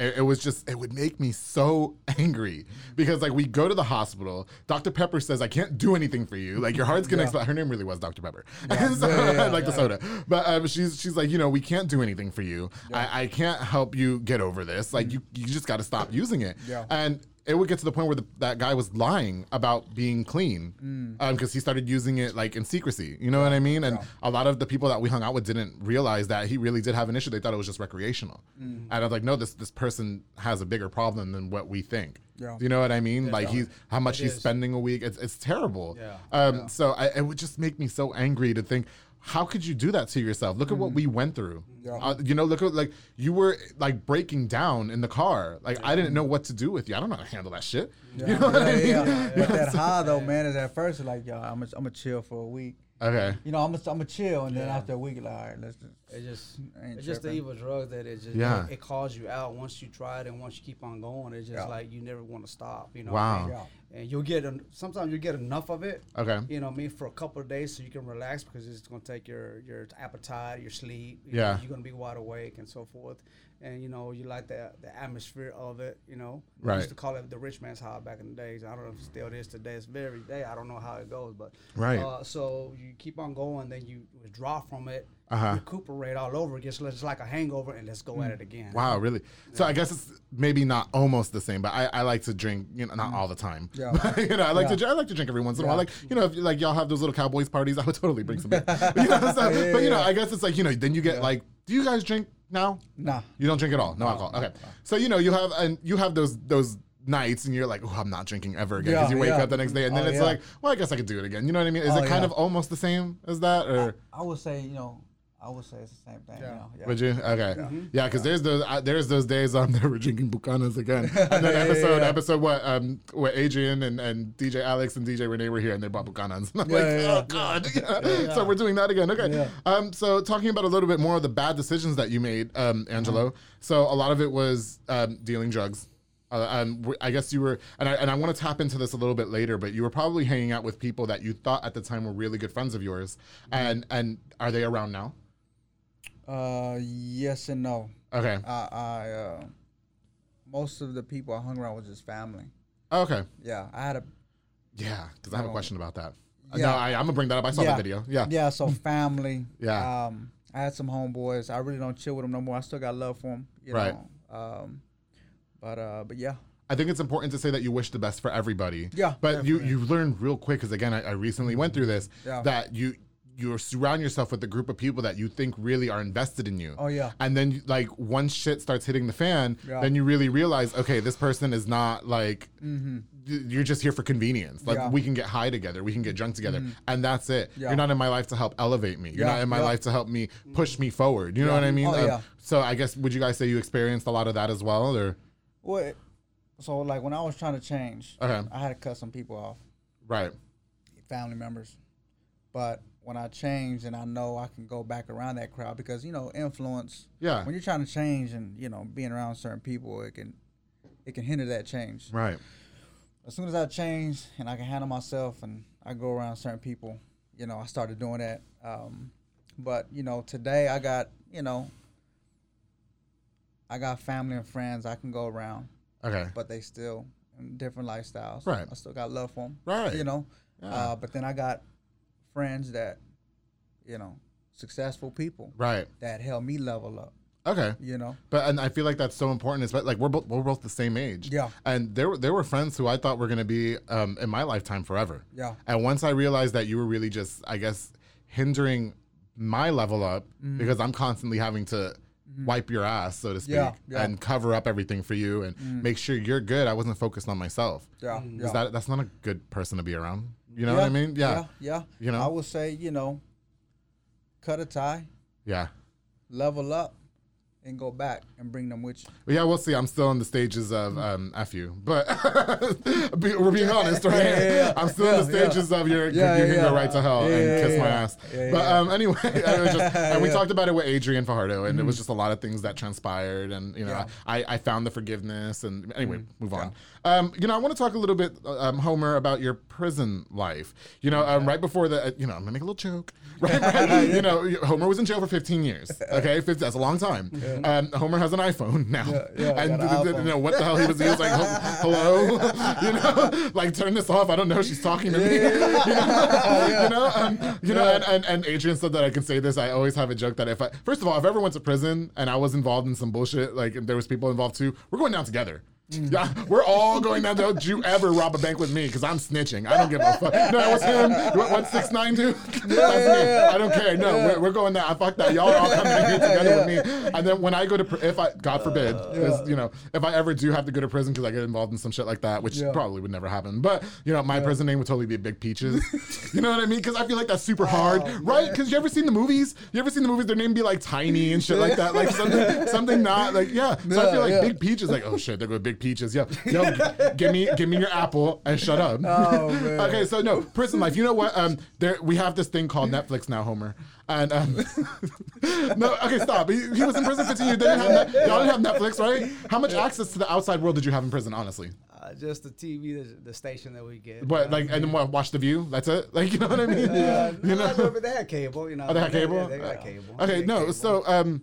it, it was just, it would make me so angry because like we go to the hospital, Dr. Pepper says, I can't do anything for you. Like your heart's gonna Yeah. explode. Her name really was Dr. Pepper. Yeah. So- Yeah, like the soda. But um, she's, she's like, you know, we can't do anything for you. I, I can't help you get over this. Like you, you just got to stop using it. Yeah. And it would get to the point where the, that guy was lying about being clean um, because he started using it like in secrecy. You know what I mean? And a lot of the people that we hung out with didn't realize that he really did have an issue. They thought it was just recreational. And I was like, no, this this person has a bigger problem than what we think. Yeah. You know what I mean? like he's how much It he's is. spending a week. It's it's terrible. Yeah. Um. So I, it would just make me so angry to think. How could you do that to yourself? Look at what we went through. Yeah. Uh, you know, look at like you were like breaking down in the car. Like I didn't know what to do with you. I don't know how to handle that shit. Yeah, You know what I mean? yeah, yeah. But that high though, man, is at first like, yo, I'm gonna I'm gonna chill for a week. Okay. You know, I'm gonna I'm gonna chill, and then after a week, like, all right, let's just. It just it's just the evil drug that it just Yeah. it, it calls you out once you try it and once you keep on going it's just Yeah. like you never want to stop you know Wow. what I and you'll get en- sometimes you get enough of it Okay. you know what I mean for a couple of days so you can relax because it's going to take your your appetite your sleep you Yeah. know, you're going to be wide awake and so forth and you know you like the the atmosphere of it you know We Right. used to call it the rich man's high back in the days I don't know if it still is today it's very day I don't know how it goes but Right. uh, so you keep on going then you withdraw from it Uh-huh. recuperate all over again. So it's like a hangover, and let's go at it again. Wow, really? So I guess it's maybe not almost the same, but I, I like to drink, you know, not all the time. Yeah. But, you know, I like Yeah. to I like to drink every once in a while. Like you know, if like y'all have those little Cowboys parties, I would totally bring some. beer. you know, so, Yeah, but you know. I guess it's like you know, then you get like, do you guys drink now? Nah. You don't drink at all, no alcohol. Okay, so you know, you have and you have those those nights, and you're like, oh, I'm not drinking ever again because Yeah, you wake yeah. up the next day, and then Oh, it's yeah. like, well, I guess I could do it again. You know what I mean? Is Oh, it kind of almost the same as that, or? I would say, you know, I would say it's the same thing. You know, yeah. Would you? Okay. Yeah, because there's those uh, there's those days they were drinking Bucanas again. And then episode yeah. episode what um where Adrian and, and DJ Alex and DJ Renee were here and they bought Bucanas. And I'm Yeah, like, yeah, oh yeah. god. Yeah. So we're doing that again. Okay. Yeah. Um. So talking about a little bit more of the bad decisions that you made, um, Angelo. Mm-hmm. So a lot of it was um dealing drugs. Uh, um, w- I guess you were, and I, and I want to tap into this a little bit later, but you were probably hanging out with people that you thought at the time were really good friends of yours, Mm-hmm. and and are they around now? Uh, yes and no. Okay. I, I, uh, most of the people I hung around was just family. Okay. Yeah, I had a Yeah, because I have a question about that. Uh, Yeah. No, I, I'm gonna bring that up. I saw yeah, that video. Yeah. yeah. So family. Yeah. Um, I had some homeboys. I really don't chill with them no more. I still got love for them. You Right. Know? Um, but uh, but yeah. I think it's important to say that you wish the best for everybody. Yeah, But you you learn real quick because again, I, I recently went through this Yeah. that you you surround yourself with a group of people that you think really are invested in you. Oh, yeah. And then like once shit starts hitting the fan, Yeah. then you really realize, okay, this person is not like y- you're just here for convenience. Like Mm-hmm. Yeah. Mm-hmm. we can get high together, we can get drunk together, and that's it. Yeah. You're not in my life to help elevate me. You're not in my life to help me push me forward. You know what I mean? Oh, yeah. So I guess would you guys say you experienced a lot of that as well, or Well, it- so like when I was trying to change, Okay. I had to cut some people off, right? family members. But when I change and I know I can go back around that crowd because you know influence. Yeah. When you're trying to change and you know being around certain people, it can it can hinder that change. Right. As soon as I change and I can handle myself and I go around certain people, you know, I started doing that. Um, but you know, today I got you know, I got family and friends I can go around, Okay. but they still different lifestyles. Right. I still got love for them. Right. You know. Yeah. Uh, but then I got friends that, you know, successful people Right. that help me level up. Okay. You know. But and I feel like that's so important. It's like we're both we're both the same age. Yeah. And there were there were friends who I thought were gonna be um, in my lifetime forever. Yeah. And once I realized that you were really just I guess hindering my level up Mm-hmm. because I'm constantly having to Mm. wipe your ass, so to speak, Yeah, yeah. and cover up everything for you and mm. make sure you're good. I wasn't focused on myself. Yeah. Mm. Is yeah. that that's not a good person to be around? You know what I Yeah, mean? Yeah. Yeah. You know? I would say, you know, cut a tie, Yeah. level up, and go back and bring them with you. Well, yeah, we'll see. I'm still in the stages of um, F you, but be- we're being honest, right? Yeah, yeah, yeah. I'm still in the stages of your Yeah, you can go right to hell and kiss my ass. But um, anyway, was just, and we talked about it with Adrian Fajardo, and it was just a lot of things that transpired, and you know. I, I found the forgiveness, and anyway, Mm. move on. Um, you know, I want to talk a little bit, um, Homar, about your prison life. You know, um, right before the, uh, you know, I'm gonna make a little joke. Right, right? You know, Homar was in jail for 15 years. Okay, 50, that's a long time. Um, Homar has an iPhone now, Yeah, yeah, and an th- th- iPhone. you know what the hell he was. He was like, "Hello, you know, like turn this off. I don't know. She's talking to me." you know, you know, um, you know and, and, and Adrian said that I can say this. I always have a joke that if I, first of all, if I ever went to prison and I was involved in some bullshit, like there was people involved too, we're going down together. Yeah, we're all going down. Don't you ever rob a bank with me because I'm snitching. I don't give a fuck. No, it was him. What, one six nine two? That's me. I don't care. No, we're, we're going down. Fuck that. Y'all are all coming in here together with me. And then when I go to, pr- if I, God forbid, uh, is, you know, if I ever do have to go to prison because I get involved in some shit like that, which Yeah. probably would never happen. But you know, my prison name would totally be Big Peaches. you know what I mean? Because I feel like that's super oh, hard, right? Because you ever seen the movies? You ever seen the movies? Their name be like Tiny and shit like that, like something, something not like yeah. So I feel like Yeah, yeah. Big Peaches, like oh shit, there go Big Peaches. Yo, yo, g- give me, give me your apple and shut up. Oh, man. okay, so no prison life. You know what? Um, there we have this thing called Netflix now, Homar. And um, no, okay, stop. He, he was in prison for 15 years. They didn't have Net- y'all didn't have Netflix, right? How much access to the outside world did you have in prison? Honestly, Uh, just the TV, the, the station that we get. but like, and then what? Watch the View. That's it. Like, you know what I mean? uh, you no, know. but they had cable, you know. Oh, they had cable. Yeah, they got cable. Okay, They no. cable. So um,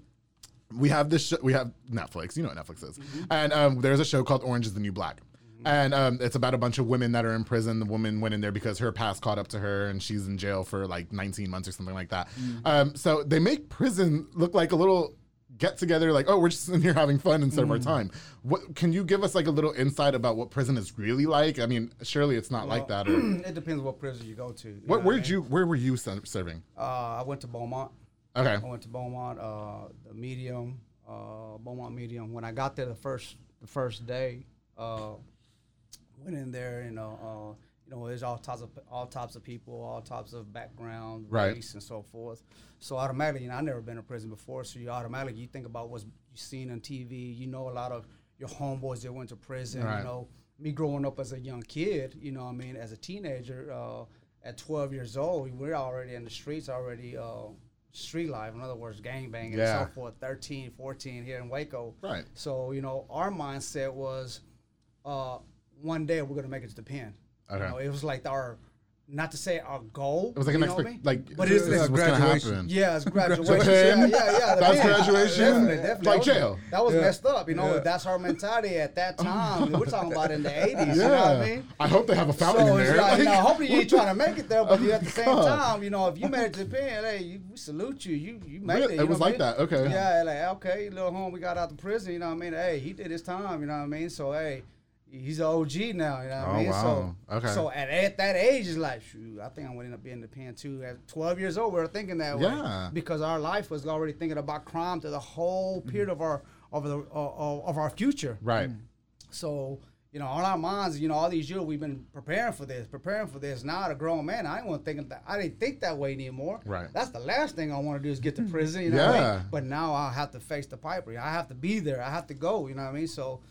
we have this. Show, we have Netflix. You know what Netflix is, Mm-hmm. and um, there's a show called Orange Is the New Black. And um, it's about a bunch of women that are in prison. The woman went in there because her past caught up to her, and she's in jail for like 19 months or something like that. Um, so they make prison look like a little get together, like oh, we're just in here having fun instead of our time. What can you give us like a little insight about what prison is really like? I mean, surely it's not like that. Or it depends what prison you go to. what? Where I did mean? you? Where were you ser- serving? Uh, I went to Beaumont. Okay. I went to Beaumont, uh, the medium, uh, Beaumont medium. When I got there the first the first day, uh, went in there, and uh, you know, there's all types of all types of people, all types of background, Right. race, and so forth. So automatically, you know, I never been in prison before, so you automatically you think about what's you seen on TV. You know, a lot of your homeboys that went to prison. Right. You know, me growing up as a young kid, you know, what I mean, as a teenager, uh, at 12 years old, we're already in the streets, already uh, street life. In other words, gang banging Yeah. and so forth. 13, 14 here in Waco. Right. So you know, our mindset was, uh, one day we're gonna make it to the pen. Okay. You know, it was like our, not to say our goal. It was like an you know what I expect, like But this it's- gonna graduation. happen. yeah, it's graduation. Yeah, yeah, yeah. that's pen. graduation, Definitely, definitely. like That was- jail. That was Yeah. messed up. You know, Yeah. that's our mentality at that time. We're talking about in the eighties. Yeah. You know what I mean? I hope they have a fountain So in there. like, you Like- hopefully you ain't trying to make it there, but you at the same oh God. time, you know, if you made it to pen, hey, you, we salute you. You you made Really? it. It was know what I like mean? that, okay. Yeah, like okay, little home, we got out the prison. You know what I mean? Hey, he did his time. You know what I mean? So hey. He's an OG now, you know what Oh, I mean? wow. So, Okay. so at, at that age, it's like, shoot, I think I'm gonna end up being in the pen too. At 12 years old, we were thinking that Yeah. way because our life was already thinking about crime to the whole mm. period of our of the of, of our future. right. Mm. So, you know, on our minds, you know, all these years we've been preparing for this, preparing for this. Now, a grown man, I ain't want to think that. I didn't think that way anymore. Right. That's the last thing I want to do is get to prison. You know what I Yeah. mean? But now I have to face the piper. I have to be there. I have to go. You know what I mean? So.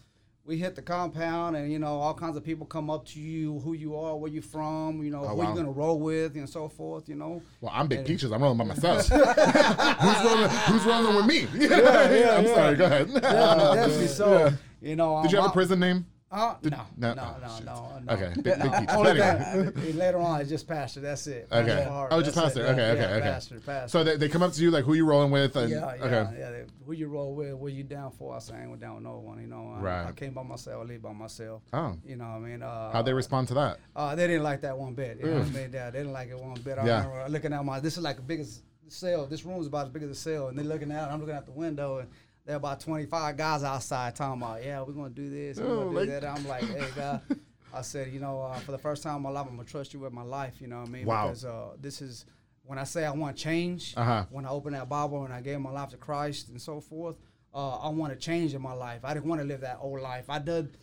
We hit the compound, and you know all kinds of people come up to you, who you are, where you from, you know Oh, who wow. you gonna roll with, and so forth. You know. Well, I'm Big Peaches. I'm rolling by myself. who's rolling? Who's rolling with me? I'm yeah. sorry. Go ahead. Definitely, definitely. So, you know. Did you um, have a prison name? Uh, no, no. no, Oh, no, no, no. Okay, Big- Big Peaches. Only Anyway. thing, later on, it's just pastor. That's it. Okay. Oh, just that's it. pastor. Okay, okay, okay. Pastor, pastor. So they, they come up to you like, who you rolling with? And, yeah, yeah, Okay. yeah. they- Who you roll with? What you down for? I say I ain't down with no one. You know, I, Right. I came by myself. I leave by myself. Oh. You know, what I mean, uh, How'd they respond to that? uh, they didn't like that one bit. You know what I mean? Yeah, they didn't like it one bit. I Yeah. remember looking at my. This is like the biggest cell. This room is about as big as a cell, and they're looking out. I'm looking out the window, and there are about 25 guys outside talking about, yeah, we're gonna do this, we're Oh, gonna like- do that. I'm like, hey, God. I said, you know, uh, for the first time in my life, I'm gonna trust you with my life. You know what I mean? Wow. Because uh, this is when I say I want change. Uh-huh. When I opened that Bible and I gave my life to Christ and so forth, uh, I want to change in my life. I didn't want to live that old life. I did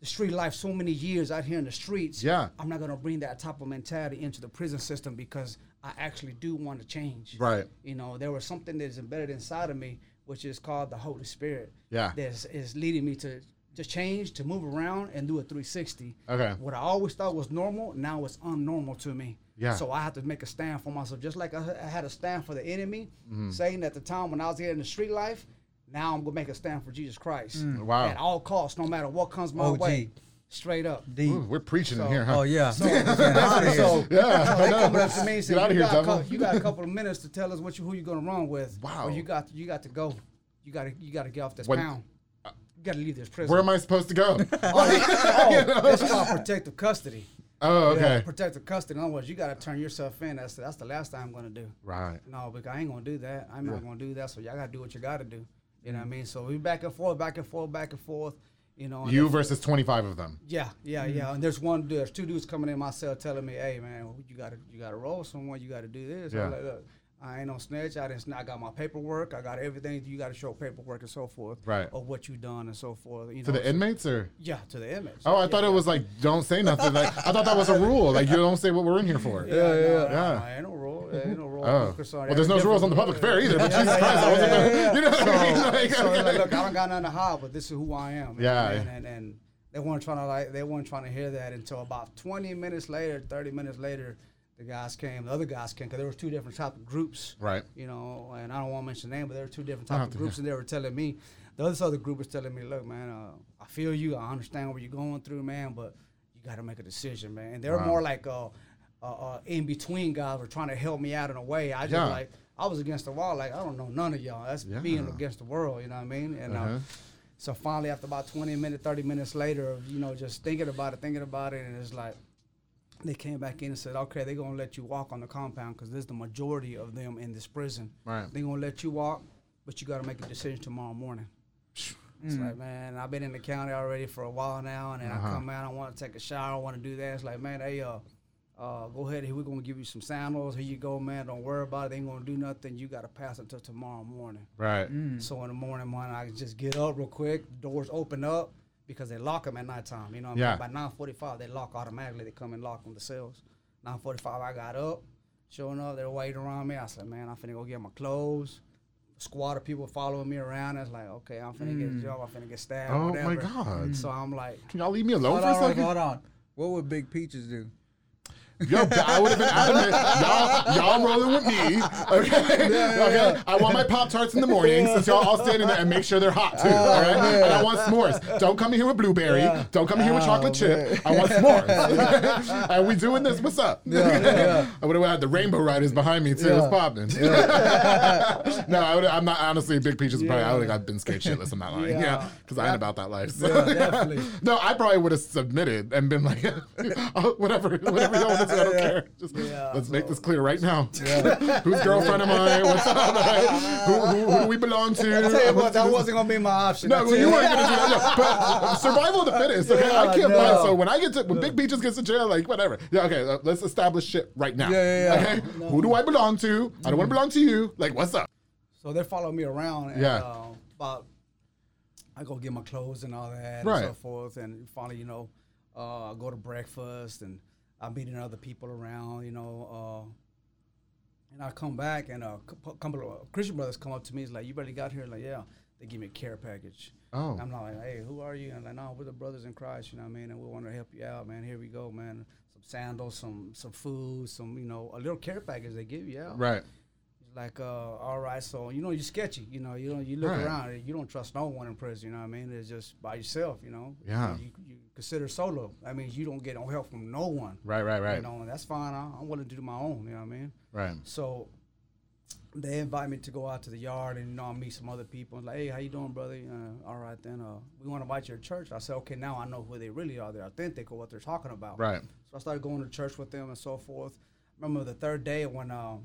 the street life so many years out here in the streets. Yeah. I'm not gonna bring that type of mentality into the prison system because I actually do want to change. Right. You know, there was something that is embedded inside of me, which is called the Holy Spirit. Yeah. That is, is leading me to to change, to move around, and do a 360. Okay. What I always thought was normal, now it's unnormal to me. Yeah. So I have to make a stand for myself, just like I, I had a stand for the enemy, Mm-hmm. saying at the time when I was here in the street life. Now I'm gonna make a stand for Jesus Christ. Mm. Wow. At all costs, no matter what comes my OG. way. Straight up. Deep. Ooh, we're preaching in here, huh? Oh yeah. So, Get so Yeah, so they know. coming up to me and say, you, here, got a devil." you got a couple of minutes to tell us what you, who you're gonna run with. Wow. Or you got you got to go. You got to you got to get off this When- pound. You got to leave this prison. Where am I supposed to go? oh, that's called protective custody. oh, Yeah, okay. protective custody. In other words, you got to turn yourself in. That's that's the last thing I'm gonna do. Right. No, because I ain't gonna do that. I'm not gonna do that. So y'all gotta do what you gotta do. You know what I mean? So we back and forth, back and forth, back and forth. You know. You versus 25 of them. Yeah, yeah, yeah. And there's one, there's two dudes coming in my cell telling me, "Hey, man, you gotta, you gotta roll someone. You gotta do this." Yeah. I'm like, look, I ain't no snitch. I didn't. I got my paperwork. I got everything. You got to show paperwork and so forth. Right. Of what you done and so forth. You To know, the so- inmates or? Yeah, to the image. Oh, I Yeah, thought it was like, don't say nothing. Like, I thought that was a rule. Like, you don't say what we're in here for. Yeah, yeah, yeah. Yeah. Ain't no rule. Ain't no rule. Oh. Focus on Well, there's no rules on the public different- affair either, but Yeah, Jesus yeah, Christ, I wasn't yeah, gonna- yeah. you know what I mean? Like, so, okay. like, look, I don't got nothing to hide, but this is who I am. you Yeah. And, and, and they weren't trying to like they weren't trying to hear that until about 20 minutes later, 30 minutes later, the guys came. The other guys came because there was two different type of groups. Right. You know, and I don't want to mention the name, but there were two different type of to, groups, and they were telling me. The other other group was telling me, "Look, man, uh, I feel you. I understand what you're going through, man, but you got to make a decision, man." And they were Wow. more like uh, uh, uh, in between guys were trying to help me out in a way. I just Yeah. like I was against the wall, like I don't know none of y'all. That's Yeah. being against the world, you know what I mean? And Uh-huh. uh, So finally, after about 20 minutes, 30 minutes later, of you know, just thinking about it, thinking about it, and it's like they came back in and said, okay, they're gonna let you walk on the compound because there's the majority of them in this prison. Right. They're gonna let you walk, but you got to make a decision tomorrow morning. It's like, man, I've been in the county already for a while now, and then Uh-huh. I come out, I want to take a shower, I want to do that. It's like, man, hey, uh, uh, go ahead, we're gonna give you some sandals. Here you go, man. Don't worry about it. They ain't gonna do nothing. You gotta pass until tomorrow morning. Right. So in the morning, man, I just get up real quick. Doors open up because they lock them at nighttime. You know, what I Yeah. mean? by nine forty-five they lock automatically. They come and lock on the cells. Nine forty-five, I got up. Showing up, they're waiting around me. I said, man, I'm finna go get my clothes. Squad of people following me around. It's like, okay, I'm finna get a job. I'm finna get stabbed. Oh my whatever. God. So I'm like, Can y'all leave me alone Hold for a second? hold on. What would Big Peaches do? Yo, I would have been adamant. Y'all, y'all rolling with me. Okay. okay. I want my Pop Tarts in the morning since y'all all standing there and make sure they're hot too. all right. And I want s'mores. Don't come in here with blueberry. Don't come in here with oh, chocolate chip. I want s'mores. and we doing this. What's up? yeah. I would have had the Rainbow Riders behind me too. It's Yeah. popping. no, I would. I'm not honestly big peaches. Probably I would have been scared shitless. I'm not lying. Yeah. Yeah, because I ain't about that life. So. definitely. no, I probably would have submitted and been like, oh, whatever, whatever y'all want to I don't care. Just Yeah, let's make this clear right now. Whose girlfriend am I? What's up? who, who, who do we belong to? I tell you what, that wasn't gonna be my option. No, tell you you weren't gonna do that. No, but survival of the fittest. Okay, I can't lie. So when I get to when Big Peaches gets to jail, like whatever. Yeah, okay. uh, let's establish shit right now. Yeah, yeah, yeah. Okay, who do I belong to? I don't want to belong to you. Like, what's up? So they follow me around. And, Yeah. Uh, about I go get my clothes and all that Right. and so forth, and finally, you know, uh, I go to breakfast and I'm meeting other people around, you know, uh, and I come back and a couple of Christian brothers come up to me. It's like, you barely got here. Like, yeah. They give me a care package. Oh. I'm not like, hey, who are you? And I'm like, no, we're the brothers in Christ. You know what I mean? And we want to help you out, man. Here we go, man. Some sandals, some some food, some you know, a little care package they give you out. Right. It's like, uh, all right, so you know you're sketchy. You know, you don't you look Right. around, you don't trust no one in prison. You know what I mean? It's just by yourself. You know. Yeah. You, you consider solo. That means you don't get no help from no one. Right. Right. Right. You know, and that's fine. I, I'm willing to do my own. You know what I mean? Right. So they invite me to go out to the yard and you know I meet some other people. And like, hey, how you doing, brother? Uh, all right, then uh, we want to invite you to church. I said, okay, now I know who they really are. They're authentic or what they're talking about. Right. So I started going to church with them and so forth. Remember the third day when uh,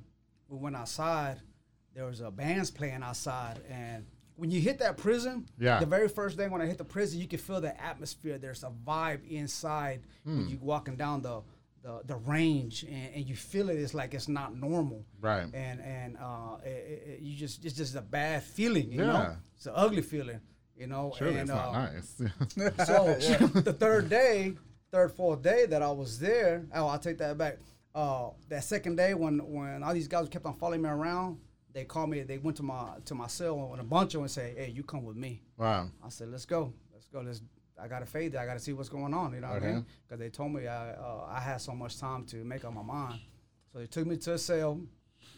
we went outside, there was a bands playing outside, and when you hit that prison, Yeah. the very first day when I hit the prison, you can feel the atmosphere. There's a vibe inside Hmm. when you walking down the the, the range, and, and you feel it. It's like it's not normal, Right. And and uh, it, it, you just it's just a bad feeling, you Yeah. know. It's an ugly feeling, you know. Surely and, it's not uh, nice. so the third day, third, fourth day that I was there, oh, I'll take that back. Uh, that second day when when all these guys kept on following me around, they called me. They went to my to my cell and a bunch of them and say, "Hey, you come with me." wow. I said, "Let's go, let's go. Let's." I gotta fade there. I gotta see what's going on. You know what I Okay. mean? Because they told me I uh, I had so much time to make up my mind. So they took me to a cell.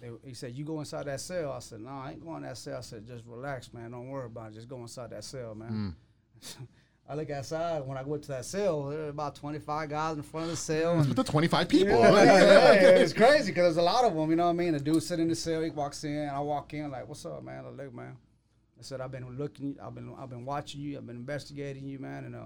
They, he said, "You go inside that cell." I said, "No, I ain't going in that cell." I said, "Just relax, man. Don't worry about it. Just go inside that cell, man." I look outside. When I go to that cell, there are about 25 guys in front of the cell. And The 25 people. yeah, it's crazy because there's a lot of them. You know what I mean? The dude sitting in the cell, he walks in. I walk in like, "What's up, man?" I look, man. I said, "I've been looking. I've been I've been watching you. I've been investigating you, man, and uh,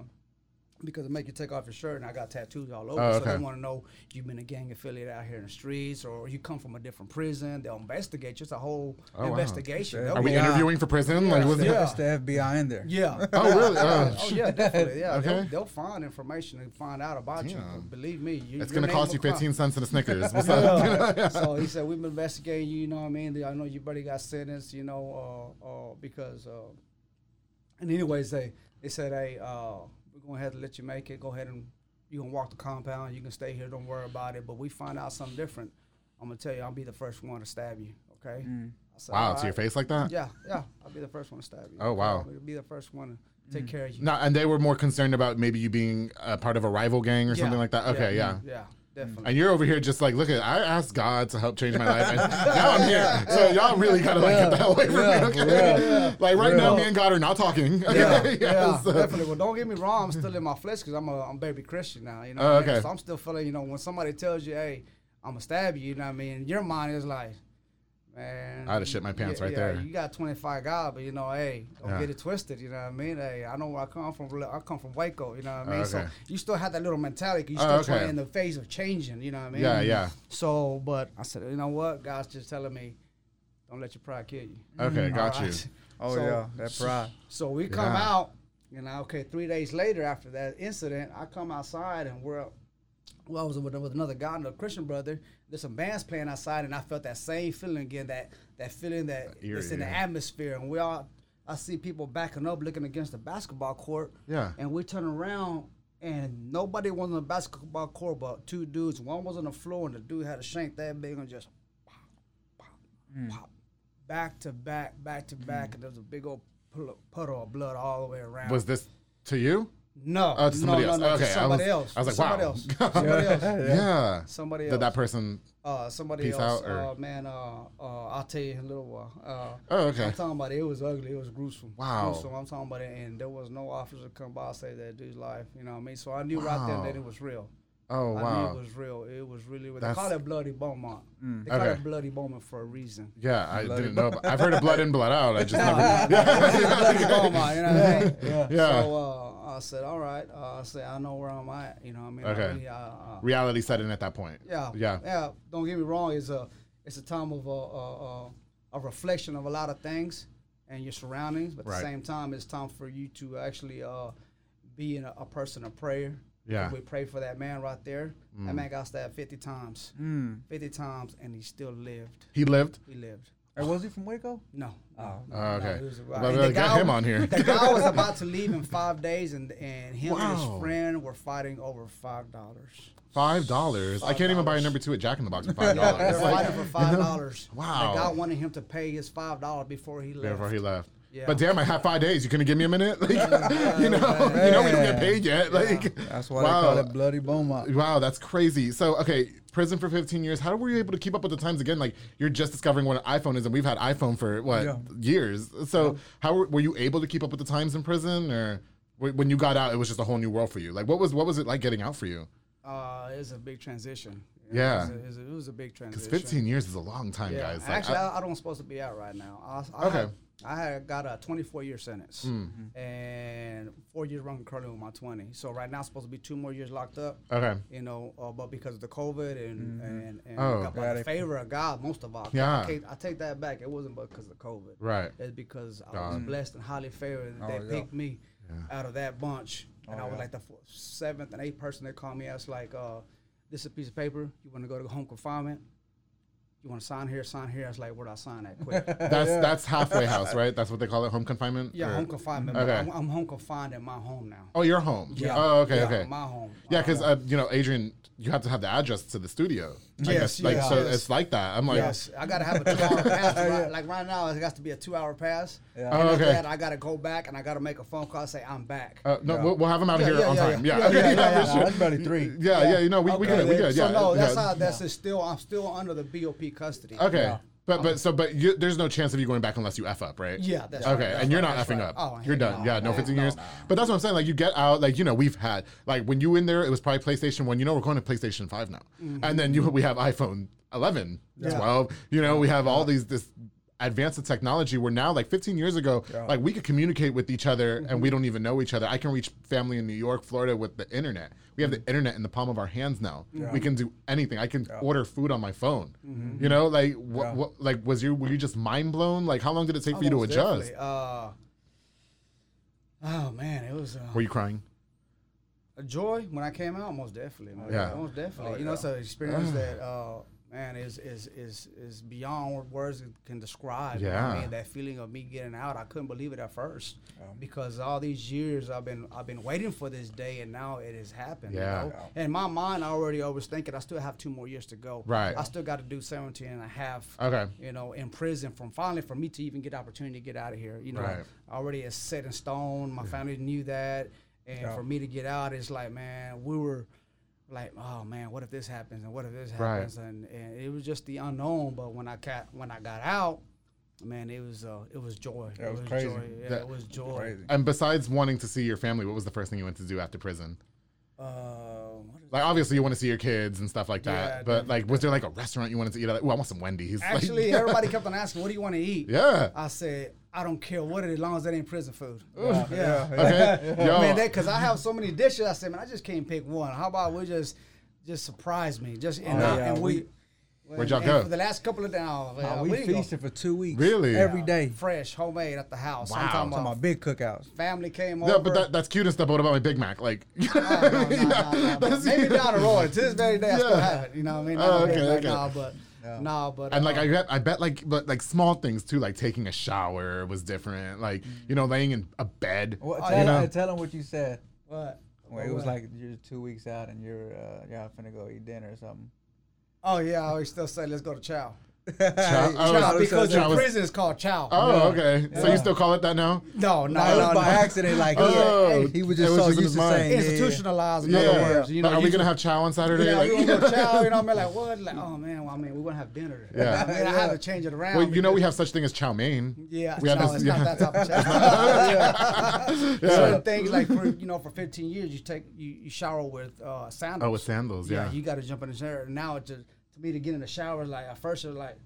because it make you take off your shirt, and I got tattoos all over. Oh, So they want to know you've been a gang affiliate out here in the streets, or you come from a different prison. They'll investigate. you. It's a whole Oh, investigation. Are They'll Are we Yeah. interviewing for prison? Like, was Yeah. It's the FBI in there. Yeah. Oh, really? Oh, Oh yeah, definitely. Yeah, they'll, Okay. they'll find information and find out about you. Damn. Believe me, you, It's gonna cost you will come. 15 cents and a Snickers. What's up? Yeah. so he said we've been investigating you. You know what I mean? I know you buddy got sentenced. You know, uh, uh, because. Uh, and anyways, they they said, hey, uh, we're going to have to let you make it. Go ahead and you can walk the compound. You can stay here. Don't worry about it. But we find out something different. I'm gonna tell you, I'll be the first one to stab you. Okay. Mm. I said, Wow, "All to your face like that? Yeah, yeah. I'll be the first one to stab you. Oh, wow. I'll be the first one to take mm. care of you. No, and they were more concerned about maybe you being a part of a rival gang or something like that. Okay, yeah. Yeah, definitely. And you're over here just like, look at, I asked God to help change my life, and now I'm here. So y'all really gotta like get the hell away from Yeah, me, okay? yeah, Like right now, me and God are not talking. Okay? yeah, Yeah, so- definitely. Well, don't get me wrong. I'm still in my flesh because I'm a I'm baby Christian now. You know. I mean? okay. So I'm still feeling. You know, when somebody tells you, "Hey, I'm gonna stab you," you know what I mean? Your mind is like, Man, I'd have shit my pants right there. You got 25 guys, but you know, hey, don't Yeah. get it twisted. You know what I mean? Hey, I know where I come from. I come from Waco. You know what I mean? So Okay. you still have that little mentality. You Oh, still okay. trying in the phase of changing. You know what I mean? Yeah, yeah. So, but I said, you know what? God's just telling me, don't let your pride kill you. Okay, mm, got All you. Oh So- yeah, that pride. So we come Yeah. out, you know, okay, three days later after that incident, I come outside and we're, well, I was with, with another guy, another Christian brother. There's some bands playing outside, and I felt that same feeling again, that that feeling that uh, Eerie, it's in the atmosphere, and we all, I see people backing up, looking against the basketball court, Yeah. and we turn around. And nobody was on the basketball court but two dudes. One was on the floor, and the dude had a shank that big and just mm. pop, pop, pop, back to back, back to back, mm. and there was a big old puddle puddle of blood all the way around. Was this to you? No, Oh, to somebody no, else. no, no, Okay, to I somebody was- else. I was like, somebody wow. else. Somebody else. Yeah. Somebody else. Did that person? uh, somebody peace else. out, or- Uh, man, uh, uh, I'll tell you in a little while. Uh, Oh, okay. I'm talking about it. It was ugly. It was gruesome. Wow. Gruesome. I'm talking about it, and there was no officer come by and save that dude's life. You know what I mean? So I knew right then that it was real. Oh I knew wow. it was real. It was really real. That's- They call it bloody Beaumont. They call Okay. it bloody Beaumont for a reason. Yeah, I didn't know. But I've heard of blood in, blood out. I just never. yeah. bloody Beaumont. You know what I mean? Yeah. Yeah. So uh, I said, all right. Uh, I said, I know where I'm at. You know what I mean? I Okay. really, uh, uh, Reality set in at that point. yeah, Yeah. yeah. Don't get me wrong. It's a it's a time of a a, a, a reflection of a lot of things and your surroundings, but at Right. the same time, it's time for you to actually uh, be in a, a person of prayer. Yeah. We pray for that man right there. That man got stabbed 50 times. Mm. 50 times, and he still lived. He lived. He lived. Hey, was he from Waco? No. Oh. no, Oh, no, okay. he was- Well, and well, get guy- him on here. The guy was about to leave in five days, and and him and his friend were fighting over five dollars. Five dollars. I can't even buy a number two at Jack in the Box for five dollars. They're dollars. fighting for five dollars. Wow. The guy wanted him to pay his five dollars before he left. Before he left. Yeah. But damn, I have five days. You couldn't give me a minute? Like, you know, you know we don't get paid yet. Like, That's why wow. they call it bloody Beaumont. Wow, that's crazy. So, okay, prison for 15 years. How were you able to keep up with the times again? Like, you're just discovering what an iPhone is, and we've had iPhone for what Yeah. years. So, how were, were you able to keep up with the times in prison, or when you got out, it was just a whole new world for you? Like, what was what was it like getting out for you? Uh, it was a big transition. Yeah. It was a, it was a, it was a big transition. Because 15 years is a long time, Yeah. guys. Like, Actually, I- I, I, don't supposed to be out right now. I, I Okay. Had, I had got a 24 year sentence Hmm. and four years running currently with my 20. So right now, I'm supposed to be two more years locked up. okay. You know, uh, but because of the COVID and and, and Oh. got by the favor of God, most of all. Yeah. I, can't- I take that back. It wasn't because of COVID. Right. It's because I God. was blessed and highly favored. that Oh, they yeah. picked me out of that bunch, and Oh, I was yeah. like the fourth, seventh and eighth person they called me. I was like, uh, this is a piece of paper. You want to go to home confinement? You want to sign here? Sign here. I was like, where do I sign that? Quick. That's that's halfway house, right? That's what they call it, home confinement. yeah, Or- home confinement. Okay. I'm, I'm home confined at my home now. Oh, you're home. Yeah. Oh, okay, Yeah, okay. My home. Yeah, because uh, you know, Adrian, you have to have the address to the studio. I Yes, guess. Like yes, so, yes. it's like that. I'm like, Yes, I gotta have a two-hour pass. Right, like right now, it has to be a two-hour pass. Yeah. Oh, And after okay. that, I gotta go back and I gotta make a phone call. Say I'm back. uh, no, Yeah. we'll, we'll have him out Yeah, here yeah, on yeah, time. yeah. Yeah, Yeah, yeah, yeah, yeah, for Nah, sure. that's barely three. Yeah, yeah, you know, we, we Okay, good, we then- good. Yeah, So no, that's yeah. how. That's is still. I'm still under the BOP custody. Okay, Yeah. but but so but you, there's no chance of you going back unless you f up, right? Yeah, that's okay, right, that's and you're right, not effing right. up. Oh, you're done. no, yeah, no, no, 15 no, years. But that's what I'm saying. Like you get out, like you know, we've had like when you in there, it was probably PlayStation One. You know, we're going to PlayStation Five now, and then you we have iPhone 11, Mm-hmm. Yeah. 12. You know, we have all these this advanced the technology where now like 15 years ago like we could communicate with each other and Mm-hmm. we don't even know each other i can reach family in new york florida with the internet we have the internet in the palm of our hands now we can do anything i can order food on my phone Mm-hmm. you know like what, Yeah. what like was you were you just mind blown like how long did it take for you to adjust. Uh, oh man, it was uh, were you crying a joy when I came out. Most definitely. man. Yeah. most definitely. Oh, you know, it's an experience that uh, man is is is is beyond what words can describe. what I mean, that feeling of me getting out, I couldn't believe it at first because all these years I've been I've been waiting for this day, and now it has happened. Yeah. You know? In my mind, I already was thinking I still have two more years to go. Right. I still got to do 17 and a half. okay you know, in prison from finally for me to even get the opportunity to get out of here. You know, Right. already is set in stone. My family knew that. And Yeah. for me to get out, it's like, man, we were like, oh man, what if this happens and what if this Right. happens? And, and it was just the unknown. But when I got when I got out, man, it was uh, it was joy. Yeah, it was crazy. joy. Yeah, That- it was joy. Crazy. and besides wanting to see your family what was the first thing you went to do after prison Uh, what is Like obviously you want to see your kids and stuff like that, Yeah, but like was there like a restaurant you wanted to eat at? Like, oh, I want some Wendy's. Like- Actually, everybody kept on asking, "What do you want to eat?" yeah. I said, "I don't care what it is, as long as that ain't prison food." Yeah, Yeah. Okay. Yo. man, because I have so many dishes. I said, man, I just can't pick one. How about we just just surprise me? Just and, Oh, uh, yeah, and we. we- Where'd y'all and go? For the last couple of days, Uh, we feasted for two weeks. Really? Every day. fresh, homemade at the house. Wow. I'm talking Talking about about big cookouts. family came Yeah, over. but that, that's cute and stuff. But what about my Big Mac? Like, Oh, no, no, no, no, no. That's- Maybe down the road. To this very day, I still have it. You know what I mean? Oh, Not okay, big, like, okay. but no, but and like uh, I bet, I bet like, but like small things too, like taking a shower was different. Like you know, laying in a bed. What, Oh, tell, you know? him, tell him what you said. what? Well, it was What? like you're two weeks out and you're uh, y'all finna go eat dinner or something. Oh yeah, I always still say let's go to Chow. Chow- oh, Chow because Chow in was- prison is called Chow. Oh, okay. So you still call it that now? no, no, No, no, by no. accident. Like Oh, he, he was just was so just used to saying yeah, yeah. Institutionalized, in other words. You know, But are we gonna have chow on Saturday? Yeah, Like- we gonna go chow. You know, I'm like, what? Like, oh man, well, I mean, we're gonna have dinner. Yeah. I mean, I have to change it around. well, you know, we have such thing as chow mein. Yeah, we have this- it's yeah. not that type of chow. Certain things like for you know, for 15 years, you take you, shower with uh, sandals. Oh, with sandals, yeah. you got to jump in the shower. And now, it's just to me, to get in the shower, like at first, it's like.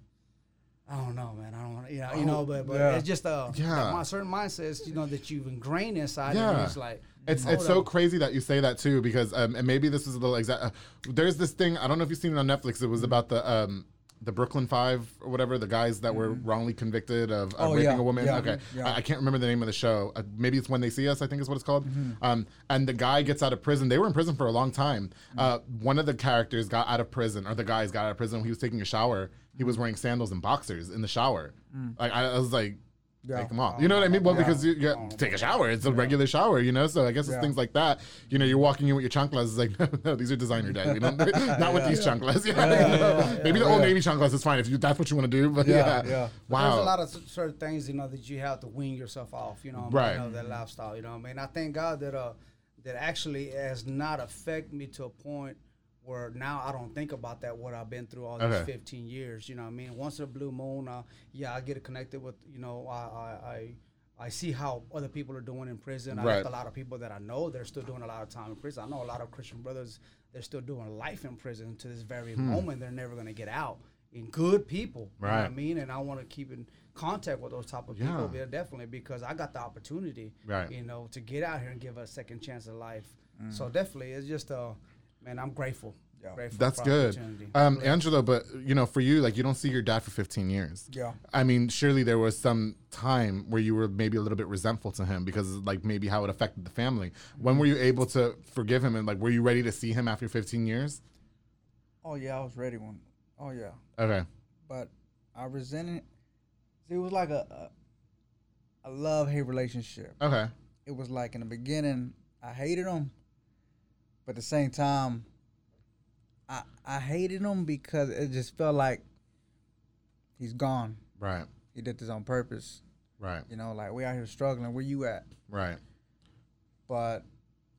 I don't know, man. I don't want to, you know, you know, but, but yeah. it's just a Yeah. my certain mindsets, you know, that you've ingrained inside. Yeah. it's like It's it's so crazy that you say that too because um, and maybe this is a little exact. Uh, there's this thing I don't know if you've seen it on Netflix. It was about the um the Brooklyn Five or whatever the guys that were wrongly convicted of, of Oh, raping yeah, a woman. yeah, okay, yeah. I, I can't remember the name of the show. Uh, maybe it's When They See Us. I think is what it's called. Mm-hmm. Um, and the guy gets out of prison. They were in prison for a long time. Mm-hmm. Uh, one of the characters got out of prison, or the guys got out of prison. When he was taking a shower. He was wearing sandals and boxers in the shower. Like I, I was like. Yeah. Take them off. You know what I mean? Well, because you, you take a shower. It's a regular shower, you know? So I guess it's Yeah. things like that. You know, you're walking in with your chanclas. It's like, no, no, these are designer day. We don't, not with these chanclas. Yeah, you know? Maybe the old Navy chanclas is fine if you that's what you want to do. But yeah. Yeah, yeah. Wow. There's a lot of certain things, you know, that you have to wean yourself off, you know, Right. you know, that lifestyle, you know what I mean? I thank God that uh that actually has not affected me to a point where now I don't think about that what I've been through all these Okay. 15 years, you know what I mean? Once in a blue moon, uh, yeah, I get connected with, you know, I I, I I see how other people are doing in prison. I Right. like a lot of people that I know they're still doing a lot of time in prison. I know a lot of Christian brothers they're still doing life in prison to this very moment. They're never going to get out. And good people, you know what I mean? and I want to keep in contact with those type of Yeah. people, yeah, definitely, because I got the opportunity, Right. you know, to get out here and give a second chance at life. So definitely, it's just uh, man, I'm grateful. Yeah. grateful That's for good. opportunity. Um, Angelo, but you know, for you, like you don't see your dad for 15 years. Yeah. I mean, surely there was some time where you were maybe a little bit resentful to him because like maybe how it affected the family. When were you able to forgive him and like were you ready to see him after 15 years? Oh yeah, I was ready one. Oh yeah, Okay. but I resented. See, it was like a a, a love hate relationship. Okay. It was like in the beginning, I hated him, but at the same time, I I hated him because it just felt like he's gone. Right. He did this on purpose. Right. You know, like we out here struggling. Where you at? Right. But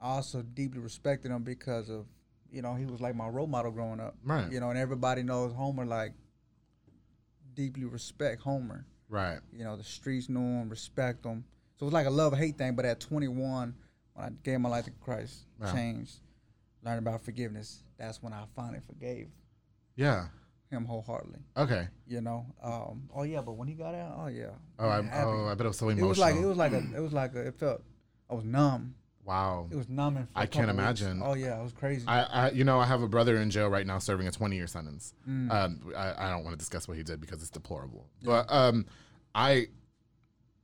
I also deeply respected him because of you know he was like my role model growing up. Right. You know, and everybody knows Homar like deeply respect Homar. Right. You know, the streets knew him, respect him. So it was like a love hate thing. But at 21, when I gave my life to Christ, Wow. changed, learned about forgiveness. That's when I finally forgave Yeah. him wholeheartedly. Okay. You know. Um, oh yeah, but when he got out, oh yeah. Oh, I, oh, I bet it was so emotional. it was like it was like a it was like a, it felt I was numb. wow. It was numbing. For a I can't couple weeks. imagine. Oh yeah, it was crazy. I, I, you know, I have a brother in jail right now serving a 20 year sentence. Mm. Um, I, I don't want to discuss what he did because it's deplorable. But um, I,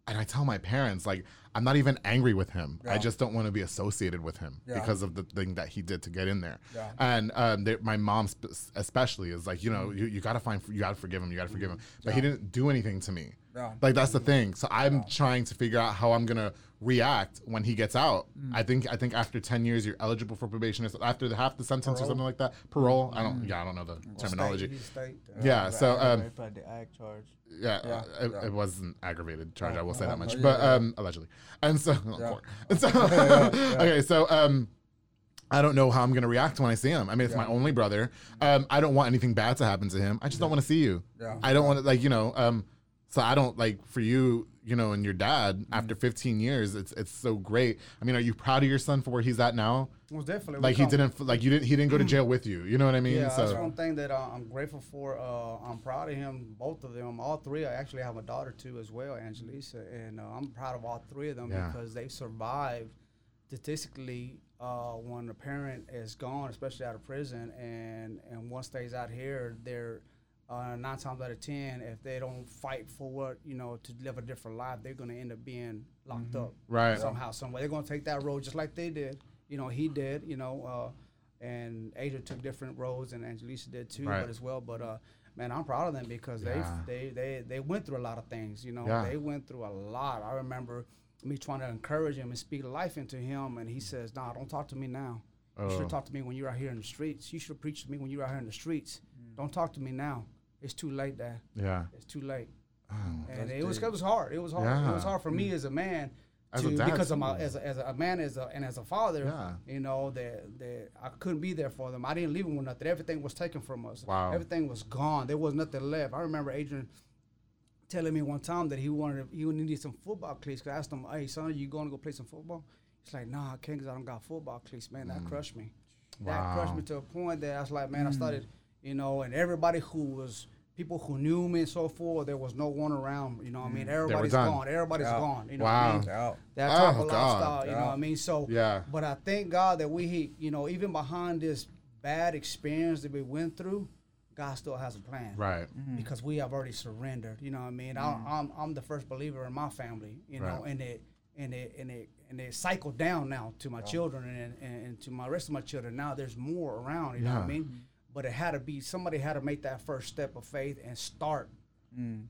and I tell my parents, like, I'm not even angry with him. I just don't want to be associated with him Yeah. because of the thing that he did to get in there. Yeah. And um, they, my mom sp- especially is like, you know, you, you gotta find, you gotta forgive him, you gotta forgive him. But he didn't do anything to me. Yeah. Like that's the thing. So I'm trying to figure out how I'm gonna react when he gets out. Mm. I think I think after ten years you're eligible for probation so- after the half the sentence or something like that. Parole. I Mm. don't. Yeah, I don't know the terminology. State, state, uh, Yeah. So um, the ag charge. Yeah, Yeah, uh, it, yeah. it wasn't aggravated charge. I will say that much, but yeah. um, allegedly. And so, oh, Yeah. and so, okay, so um, I don't know how I'm gonna react when I see him. I mean, it's my only brother. Um, I don't want anything bad to happen to him. I just don't want to see you. Yeah. I don't want to like you know. Um, So I don't like for you, you know, and your dad Mm-hmm. after 15 years, it's it's so great. I mean, are you proud of your son for where he's at now? Most definitely. Like he didn't like you didn't he didn't go to jail with you. You know what I mean? Yeah, that's one thing that uh, I'm grateful for. Uh, I'm proud of him, both of them, all three. I actually have a daughter too as well, Angelisa, and uh, I'm proud of all three of them Yeah. because they survived statistically uh, when a parent is gone, especially out of prison, and and one stays out here, they're uh, nine times out of ten, if they don't fight for what you know to live a different life, they're going to end up being locked up Right. somehow, some way. They're going to take that road just like they did. You know, he did. You know, uh, and Adrian took different roads, and Angelisa did too, Right. but as well. But uh, man, I'm proud of them because Yeah. they they they they went through a lot of things. You know, Yeah. they went through a lot. I remember me trying to encourage him and speak life into him, and he says, "Nah, don't talk to me now. You should Oh. have talked to me when you were out here in the streets. You should have preached to me when you were out here in the streets. Mm. Don't talk to me now. It's too late, Dad. yeah. It's too late." Oh, and it was it was hard. It was hard. It was hard for me as a man As to dad, because of my as a, as a man as a and as a father. Yeah. You know that that I couldn't be there for them. I didn't leave them with nothing. Everything was taken from us. Wow. Everything was gone. There was nothing left. I remember Adrian telling me one time that he wanted he needed some football cleats. Cause I asked him, "Hey son, you going to go play some football?" He's like, "Nah, I can't because I don't got football cleats." Man, that crushed me. Wow. That crushed Mm. Me to a point that I was like, man, I started, you know, and everybody who was people who knew me and so forth, there was no one around. You know, what I mean, Everybody's gone. Everybody's Yeah. gone. You know, Wow. what I mean? Out. that Oh, type of God. lifestyle. You know what I mean? So Yeah. But I thank God that we, you know, even behind this bad experience that we went through, God still has a plan. Right. Mm-hmm. Because we have already surrendered. You know what I mean? I, mm. I'm I'm the first believer in my family. You know, Right. and it and it and it and it cycled down now to my children and, and and to my rest of my children. Now there's more around. You know what I Yeah. mean? Mm-hmm. But it had to be somebody had to make that first step of faith and start.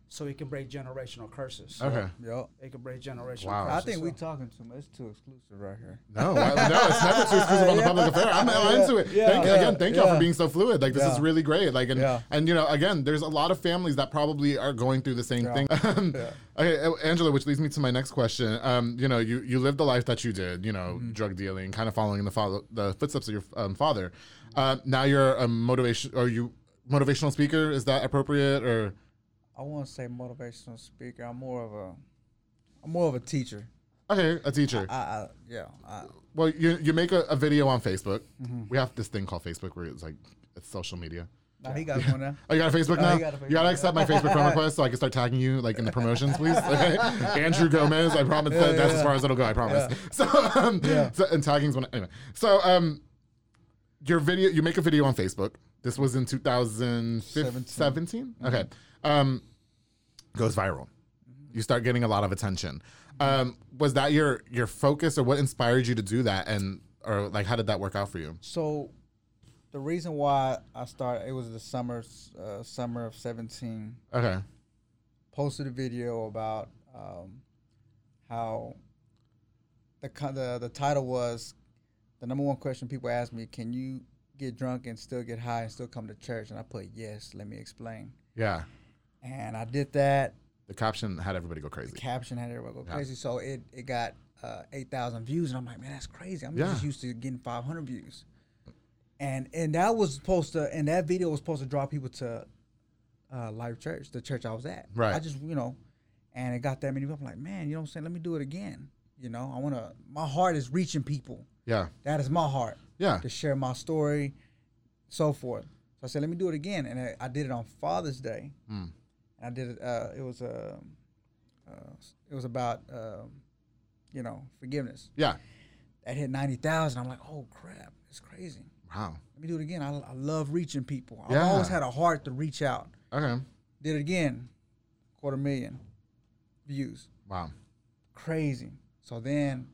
So it can break generational curses. Okay. Yup. It can break generational Wow. curses. I think we're talking too much. It's too exclusive right here. No, I- no, it's never too exclusive on the public affair. I'm, I'm into it. Yeah. thank, Yeah. Again, thank y'all for being so fluid. Like this is really great. Like and Yeah. and you know, again, there's a lot of families that probably are going through the same Yeah. thing. Um, Yeah. Okay, uh, Angelo, which leads me to my next question. Um, you know, you you lived the life that you did. You know, Mm-hmm. drug dealing, kind of following in the follow, the footsteps of your um, father. Uh, now you're a motivation. Are you motivational speaker? Is that appropriate or? I want to say motivational speaker. I'm more of a, I'm more of a teacher. Okay, a teacher. I, I yeah. I, Well, you you make a, a video on Facebook. Mm-hmm. We have this thing called Facebook where it's like it's social media. nah, he got one now. Oh, you got a Facebook Oh, now? you got a You gotta accept my Facebook friend request so I can start tagging you like in the promotions, please. Okay, Andrew Gomez. I promise that that's as far as it'll go. I promise. So, um, Yeah. so and tagging's one anyway. So, um, your video, you make a video on Facebook. This was in 2017. Okay, um, goes viral. You start getting a lot of attention. Um, was that your your focus, or what inspired you to do that? And or like, how did that work out for you? So, the reason why I started it was the summer, uh, summer of seventeen. Okay. Posted a video about um, how the, the the title was the number one question people ask me: Can you get drunk and still get high and still come to church? And I put yes. Let me explain. Yeah. And I did that. The caption had everybody go crazy. caption had everybody go Yeah. crazy. So it it got uh, eight thousand views, and I'm like, man, that's crazy. I'm Yeah. just used to getting five hundred views, and and that was supposed to, and that video was supposed to draw people to uh, Life Church, the church I was at. Right. I just you know, and it got that many. people. I'm like, man, you know what I'm saying? Let me do it again. You know, I want to. My heart is reaching people. Yeah. That is my heart Yeah. to share my story, so forth. So I said, let me do it again, and I, I did it on Father's Day. Mm. I did it. Uh, it was a. Uh, it was about um, you know forgiveness. Yeah. That hit ninety thousand. I'm like, oh crap, it's crazy. Wow. Let me do it again. I, I love reaching people. I've Yeah. always had a heart to reach out. Okay. Did it again, quarter million views. Wow. Crazy. So then,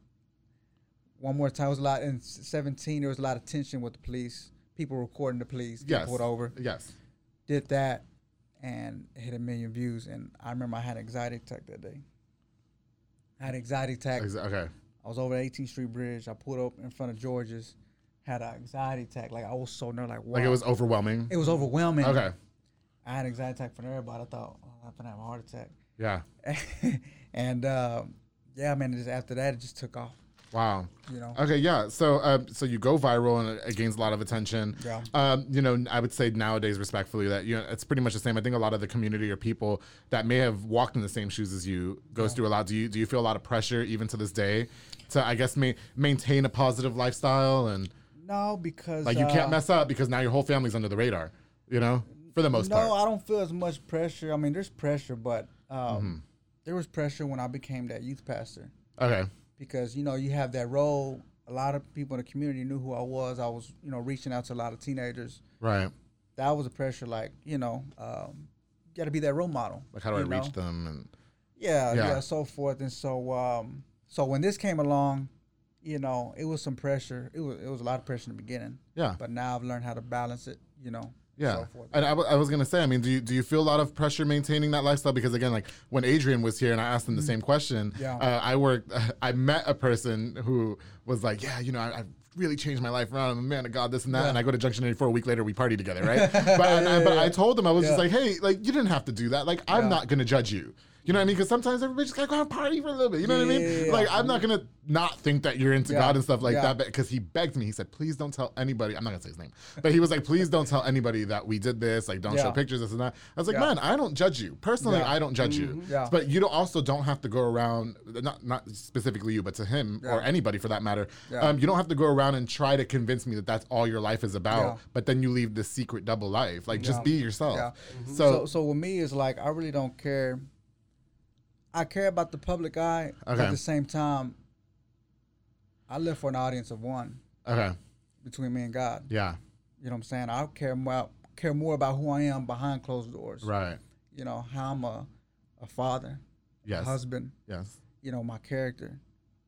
one more time it was a lot in seventeen. There was a lot of tension with the police. People recording the police. Yes. pulled over. Yes. Did that, and hit a million views. And I remember I had an anxiety attack that day. I had an anxiety attack. Okay. I was over the 18th Street Bridge. I pulled up in front of George's, had an anxiety attack. Like I was so nervous. Like, wow. Like it was overwhelming. It was overwhelming. Okay. I had an anxiety attack from everybody. I thought oh, I'm gonna have a heart attack. Yeah. and um, yeah, man. Just after that, it just took off. Wow. You know. Okay, yeah. So, um, so you go viral and it gains a lot of attention. Yeah. Um, you know, I would say nowadays, respectfully, that you know it's pretty much the same. I think a lot of the community or people that may have walked in the same shoes as you goes through a lot. Do you do you feel a lot of pressure even to this day to I guess ma- maintain a positive lifestyle and No, because like you uh, can't mess up because now your whole family's under the radar. You know, for the most no, part. No, I don't feel as much pressure. I mean, there's pressure, but um, Mm-hmm. there was pressure when I became that youth pastor Okay. Because you know you have that role. A lot of people in the community knew who I was. I was, you know, reaching out to a lot of teenagers. Right. That was a pressure, like you know, um, got to be that role model. Like how do I know? reach them and Yeah, Yeah. yeah, so forth and so. Um, so when this came along, you know, it was some pressure. It was it was a lot of pressure in the beginning. yeah. But now I've learned how to balance it. You know. Yeah, and I, w- I was gonna say, I mean, do you do you feel a lot of pressure maintaining that lifestyle? Because again, like when Adrian was here and I asked him the same question, Mm-hmm. Yeah. uh, I worked, I met a person who was like, yeah, you know, I, I've really changed my life around. I'm a man of God, this and that. And I go to Junction 84 a week later, we party together, right? but, and I, but I told him I was just like, hey, like you didn't have to do that. Like I'm Yeah. not gonna judge you. You know what I mean? Because sometimes everybody just gotta go out and party for a little bit. You know what I mean? Yeah. Like I'm not gonna not think that you're into Yeah. God and stuff like Yeah. that. Because he begged me, he said, please don't tell anybody. I'm not gonna say his name, but he was like, please don't tell anybody that we did this. Like don't show pictures, this and that. I was like, Yeah. man, I don't judge you personally. Yeah. I don't judge you. Yeah. But you don't, also don't have to go around, not not specifically you, but to him or anybody for that matter. Yeah. Um, you don't have to go around and try to convince me that that's all your life is about. Yeah. But then you leave this secret double life. Like just be yourself. Yeah. So, So, so with me, it's like I really don't care. I care about the public eye, but Okay. at the same time, I live for an audience of one okay, between me and God. yeah, You know what I'm saying? I care more care more about who I am behind closed doors. right, You know how I'm a, a father, yes, a husband. yes, You know my character.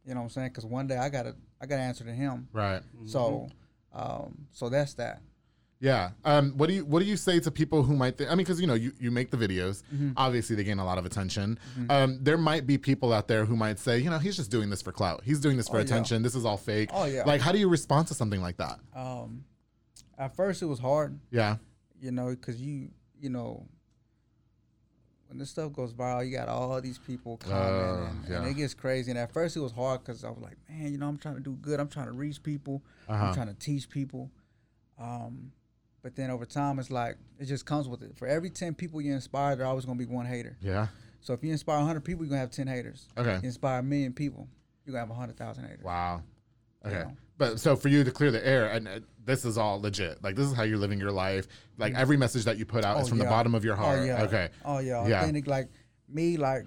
You know what I'm saying? Because one day I gotta I gotta answer to Him. right. So, um, so that's that. Yeah. Um, what do you What do you say to people who might think? I mean, because you know, you, you make the videos. Mm-hmm. Obviously, they gain a lot of attention. Um, there might be people out there who might say, you know, he's just doing this for clout. He's doing this for Oh, yeah. attention. This is all fake. Oh, yeah. Like, how do you respond to something like that? Um, at first it was hard. Yeah. you know, because you, you know, when this stuff goes viral, you got all these people commenting, Oh, and, yeah. and it gets crazy. And at first, it was hard because I was like, man, you know, I'm trying to do good. I'm trying to reach people. Uh-huh. I'm trying to teach people. Um, but then over time, it's like it just comes with it. For every ten people you inspire, there always gonna be one hater. Yeah. So if you inspire 100 people, you're gonna have 10 haters. Okay. You inspire a million people, you're gonna have 100,000 haters. Wow. Okay. Yeah. But so for you to clear the air, and uh, this is all legit. Like this is how you're living your life. Like every message that you put out is Oh, from the bottom of your heart. Oh yeah. Okay. Oh yeah. Yeah. Authentic. Like me, like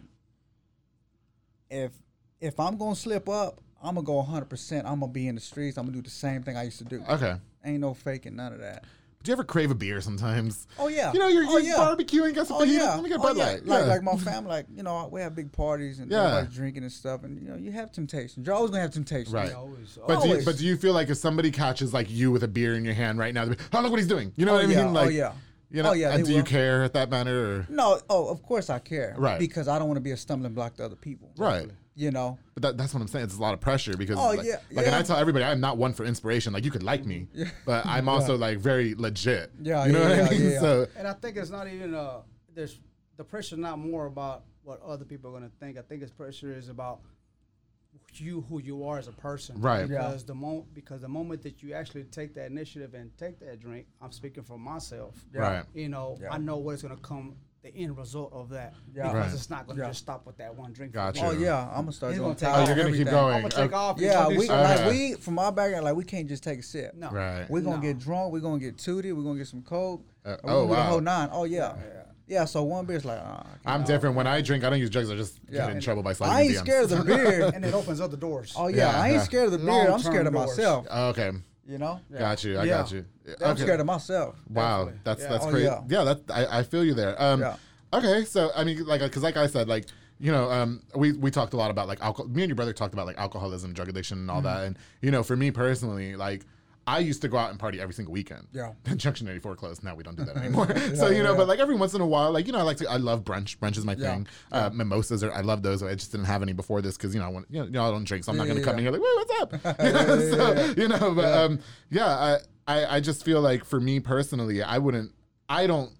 if if I'm gonna slip up, I'm gonna go 100. percent I'm gonna be in the streets. I'm gonna do the same thing I used to do. Okay. Ain't no faking none of that. Do you ever crave a beer sometimes? Oh yeah. You know, you're, oh, you're yeah. barbecuing, got some Oh yeah. Let me get oh, Bud yeah. Light. Like Yeah. like my family, like you know, we have big parties and Yeah. everybody's drinking and stuff, and you know, you have temptations. You're always gonna have temptations. Right. Yeah, always. But do, you, but do you feel like if somebody catches like you with a beer in your hand right now, they'll be, oh look what he's doing. You know Oh, what I mean? Oh, like, oh yeah. You know, oh yeah. and they do you care at that matter? Or? No. Oh, of course I care. Right. Because I don't want to be a stumbling block to other people. Right. You know. But that, that's what I'm saying. It's a lot of pressure because, Oh, like, yeah, like, and I tell everybody, I'm not one for inspiration. Like, you could like me, but I'm also like very legit. Yeah, you know yeah, what I yeah, mean. yeah. So, And I think it's not even uh there's the pressure not more about what other people are gonna think. I think it's pressure is about you who you are as a person. Right. Yeah. Because the moment because the moment that you actually take that initiative and take that drink, I'm speaking for myself. Yeah. right, You know, Yeah. I know what is gonna come the end result of that. Yeah. Because Right. it's not gonna Yeah. just stop with that one drink. Gotcha. Oh yeah. I'm gonna start He's doing gonna take towels, oh, you're gonna keep everything. going. I'm gonna take Uh, off. Yeah, we something. like we from our background, like we can't just take a sip. No. right. We're gonna No. get drunk. We're gonna get tooted. We're gonna get some coke. Uh, and we're oh gonna the wow. whole nine. Oh yeah. yeah, So one beer's like, I I'm can't- different. When I drink, I don't use drugs. I just Yeah. get in trouble by sliding I ain't DMs. scared of the beer. and it opens up the doors. Oh yeah, Yeah, I ain't yeah. scared of the beer. I'm scared of doors. myself. Oh, okay, You know. got you. I Yeah. got you. I'm scared of myself. Wow, Definitely. that's Yeah. that's Oh, crazy. yeah. Yeah, that I, I feel you there. Um, Yeah. Okay, so I mean, like, because like I said, like you know, um, we we talked a lot about like alcohol. Me and your brother talked about like alcoholism, drug addiction, and all Mm-hmm. that. And you know, for me personally, like. I used to go out and party every single weekend. Yeah. Then Junction 84 closed. Now we don't do that anymore. so, you know, but like every once in a while, like, you know, I like to, I love brunch. Brunch is my Yeah. thing. Uh, mimosas are, I love those. I just didn't have any before this because, you know, I want, you know, I don't drink, so I'm not Yeah, going to yeah, come in yeah. here like, wait, what's up? You know, so, you know, but, um, yeah, I, I, I just feel like for me personally, I wouldn't, I don't,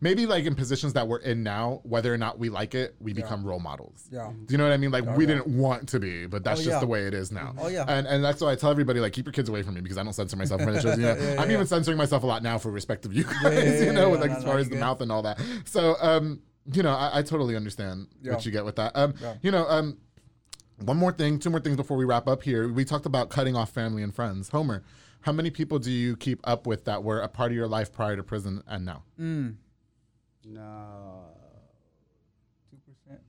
maybe like in positions that we're in now, whether or not we like it, we become role models. Yeah. Do you know what I mean? Like we yeah. didn't want to be, but that's Oh, just yeah. the way it is now. Oh, yeah. And and that's why I tell everybody like keep your kids away from me because I don't censor myself from shows. You know? Yeah, I'm yeah. even censoring myself a lot now for respect of you guys. yeah, you know, yeah, with like no, as far you as the good. mouth and all that. So um, you know, I, I totally understand Yeah. what you get with that. Um, Yeah. you know, um, one more thing, two more things before we wrap up here. We talked about cutting off family and friends. Homar, how many people do you keep up with that were a part of your life prior to prison and now? Mm. No. Two percent.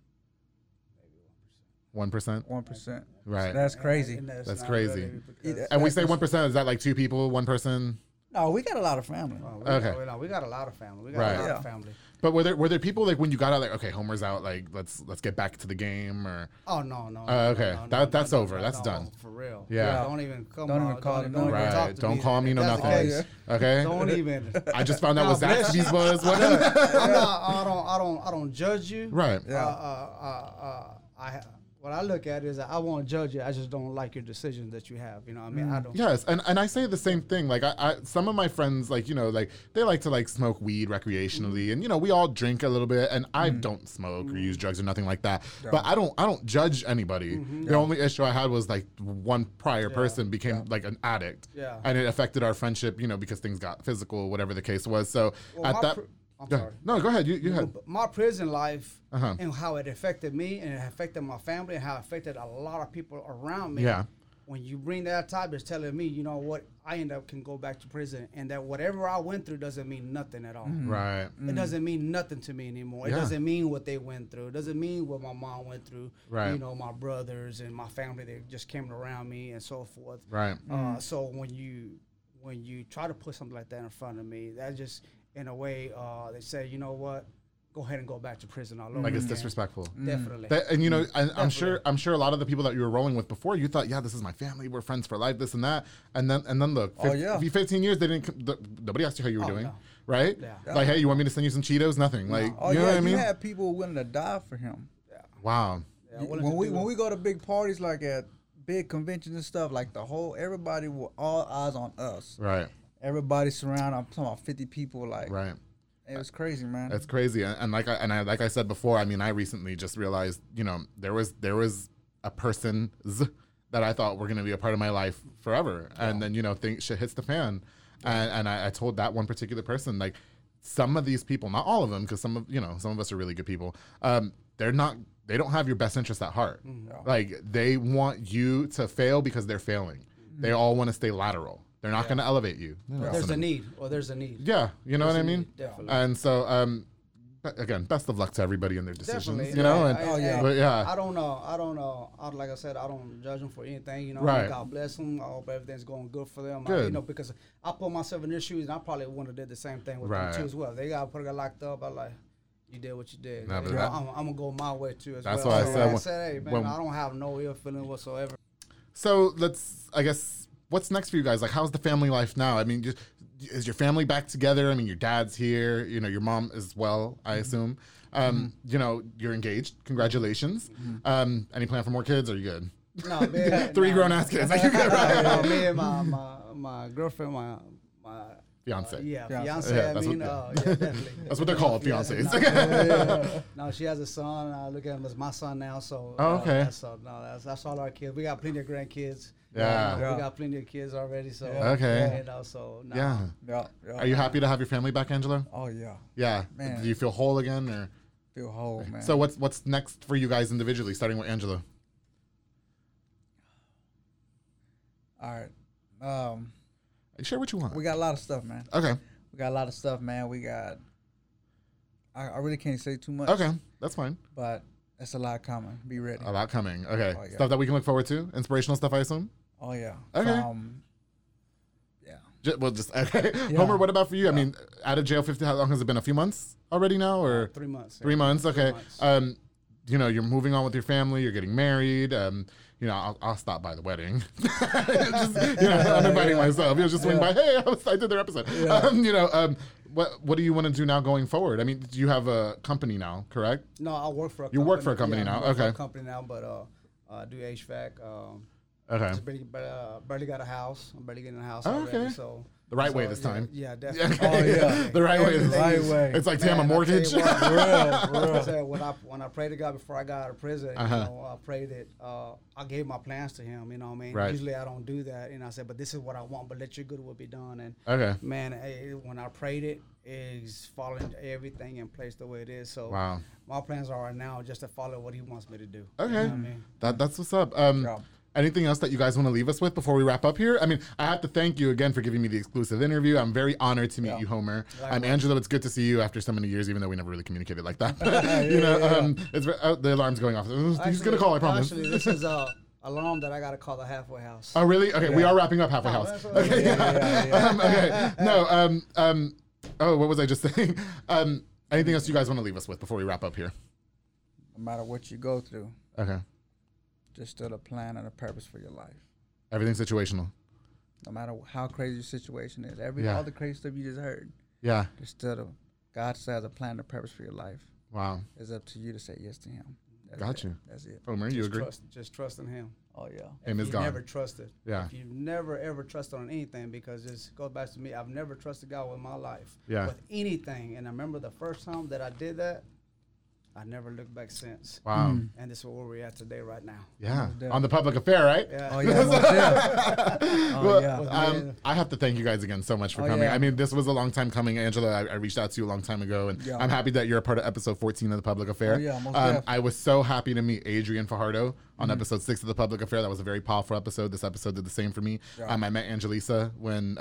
One percent, One percent. right? That's crazy. And That's not crazy. really and we say one percent. Is that like two people, one person? No, we got a lot of family. Oh, we, Okay. we, no, we got a lot of family. We got Right. a lot Yeah. of family. But were there were there people like when you got out like okay Homar's out like let's let's get back to the game or Oh no, no. Oh, no, okay. no, no, That- no, that's no, over. no, That's no, done. For real. Yeah. Don't even come. Don't out, even call don't, don't even number. talk right? to Don't me. call me no If nothing. case, Okay. Don't even. I just found out what God bless Zaxby's was. What? I'm not. I don't. I don't. I don't judge you. right. Uh, uh, uh, uh, I. What I look at is I won't judge you. I just don't like your decisions that you have. You know. what I mean, Mm. I don't. Yes, and, and I say the same thing. Like I, I, some of my friends, like you know, like they like to like smoke weed recreationally, mm. and you know, we all drink a little bit. And I mm. don't smoke or use mm. drugs or nothing like that. But I don't, I don't judge anybody. Mm-hmm. The only issue I had was like one prior person became like an addict, Yeah. and it affected our friendship. You know, because things got physical, whatever the case was. So Well, at that, pr- I'm Go- sorry. no, go ahead. You, you had. My prison life Uh-huh. and how it affected me and it affected my family and how it affected a lot of people around me. Yeah. When you bring that type, it's telling me, you know what, I end up can go back to prison and that whatever I went through doesn't mean nothing at all. Right. It doesn't mean nothing to me anymore. Yeah. It doesn't mean what they went through. It doesn't mean what my mom went through. Right. You know, my brothers and my family that just came around me and so forth. Right. Uh, so when you when you try to put something like that in front of me, that just in a way uh, they say, you know what, go ahead and go back to prison all over. Like it's again. disrespectful. Definitely. That, and you know, I, I'm sure I'm sure a lot of the people that you were rolling with before, you thought, yeah, this is my family, we're friends for life, this and that, and then and then look, Oh, fif- yeah. 15 years, they didn't, the, nobody asked you how you were Oh, doing, no. right? Yeah. Like, hey, you want me to send you some Cheetos? Nothing. Like, Oh you know yeah, what I mean? you had people willing to die for him. Wow. Yeah, You- when we when we go to big parties like at big conventions and stuff, like the whole everybody will all eyes on us. Right. Everybody surrounded. I'm talking about 50 people. Like Right. it was crazy, man. That's crazy. And, and like I and I like I said before, I mean, I recently just realized, you know, there was there was a person that I thought were going to be a part of my life forever, and then you know, things shit hits the fan, and and I, I told that one particular person like. Some of these people, not all of them, because some of you know some of us are really good people. Um, they're not. They don't have your best interest at heart. Like they want you to fail because they're failing. They all want to stay lateral. They're not going to elevate you. there's a need, or there's a need. Yeah, you know There's what I mean. need, definitely. And so, um, again, best of luck to everybody in their decisions. Definitely. You know, Yeah, and I- Oh, yeah. but yeah, I don't know. I don't know. I, like I said, I don't judge them for anything. You know, Right. God bless them. I hope everything's going good for them. I, Good. you know, because I put myself in their shoes, and I probably would have did the same thing with Right. them too as well. They got put got locked up. I like. You did what you did. Nah, You know, that- I'm, I'm gonna go my way too as That's well. why I So said I said, hey man, when- I don't have no ill feeling whatsoever. So let's, I guess, what's next for you guys? Like, how's the family life now? I mean, just, is your family back together? I mean, your dad's here. You know, your mom as well. I Mm-hmm. assume. Um, you know, you're engaged. Congratulations. Um, any plan for more kids? Or are you good? No, man, Three no. grown ass kids. Like, you good, right? no, me and my, my my girlfriend, my my Fiance. yeah, Fiance. fiance. Yeah, I that's mean, what- uh, yeah, definitely. That's what they're called, Yeah, fiancés. no, no, she has a son. I look at him as my son now. So Oh, uh, okay. that's, so no, that's that's all our kids. We got plenty of grandkids. Yeah. You Yeah. we got plenty of kids already. So Okay. you know, so no. yeah. yeah, yeah. Are you happy to have your family back, Angelo? Oh yeah, Yeah. Man. Do you feel whole again, or? feel whole, man. So what's what's next for you guys individually, starting with Angelo? all right, um, Share what you want. we got a lot of stuff, man. Okay. We got a lot of stuff, man. We got. I, I really can't say too much. Okay. That's fine. But it's a lot coming. Be ready. A lot coming. Okay. Oh, yeah. Stuff that we can look forward to. Inspirational stuff, I assume. Oh yeah. Okay. Um, yeah. Ju- well, just okay. Homar, what about for you? I mean, out of jail, fifty. How long has it been? A few months already now, or Three months. three months? Okay. months. Um, you know, you're moving on with your family. You're getting married. Um, you know, I'll, I'll stop by the wedding. just, you know, I'm inviting myself. You'll just swing by. Hey, I, was, I did their episode. Um, you know, um, what what do you want to do now going forward? I mean, do you have a company now, correct? No, I work for a. You work for a company yeah, I now, work for a okay. company now, but uh, I do HVAC. Um, Okay. just barely, uh, barely got a house. I'm barely getting a house Oh, already. okay. So The right So, way this yeah, time. Yeah, definitely. Oh, yeah. the right way. The This right time. way. It's like Man, damn a I tell you mortgage. what, For real, I said when I when I prayed to God before I got out of prison, Uh-huh. you know, I prayed that uh, I gave my plans to Him. You know, what I mean, Right. usually I don't do that, and I said, but this is what I want. But let Your good will be done. And okay. man, when I prayed it, is falling everything in place the way it is. So Wow. my plans are now just to follow what He wants me to do. Okay. You know what I mean? That that's what's up. Um, Yeah. Anything else that you guys want to leave us with before we wrap up here? I mean, I have to thank you again for giving me the exclusive interview. I'm very honored to meet Yeah. you, Homar. I'm. Angelo. It's good to see you after so many years, even though we never really communicated like that. you know, yeah, yeah. um, it's oh, the alarm's going off. He's gonna call. I promise. Actually, this is a alarm that I got to call the halfway house. Oh really? Okay, we are wrapping up halfway Oh, house. Okay, Yeah, yeah. yeah, yeah. Um, okay. No. Um. Um. Oh, what was I just saying? Um. Anything else you guys want to leave us with before we wrap up here? No matter what you go through, Okay. Just still a plan and a purpose for your life. Everything's situational. No matter how crazy your situation is, every Yeah. all the crazy stuff you just heard, Yeah. there's still a, God still has a plan and a purpose for your life. Wow. It's up to you to say yes to Him. That's Got it. you. That's it. Homar, you agree? trust, just trust in Him. Oh yeah. Him if is you gone. never trusted. Yeah. If you've never ever trusted on anything, because it goes back to me, I've never trusted God with my life. Yeah. With anything, and I remember the first time that I did that, I never looked back since. Wow. And this is where we're at today, right now. Yeah. definitely. On the public affair, right? Yeah. Oh yeah. most definitely. Oh Well, yeah. um, I have to thank you guys again so much for Oh, coming. yeah. I mean, this was a long time coming, Angelo. I, I reached out to you a long time ago, and Yeah. I'm happy that you're a part of episode 14 of the Public Affair. Oh, yeah, most um. I was so happy to meet Adrian Fajardo on Mm-hmm. episode six of the Public Affair. That was a very powerful episode. This episode did the same for me. Yeah. Um, I met Angelisa when.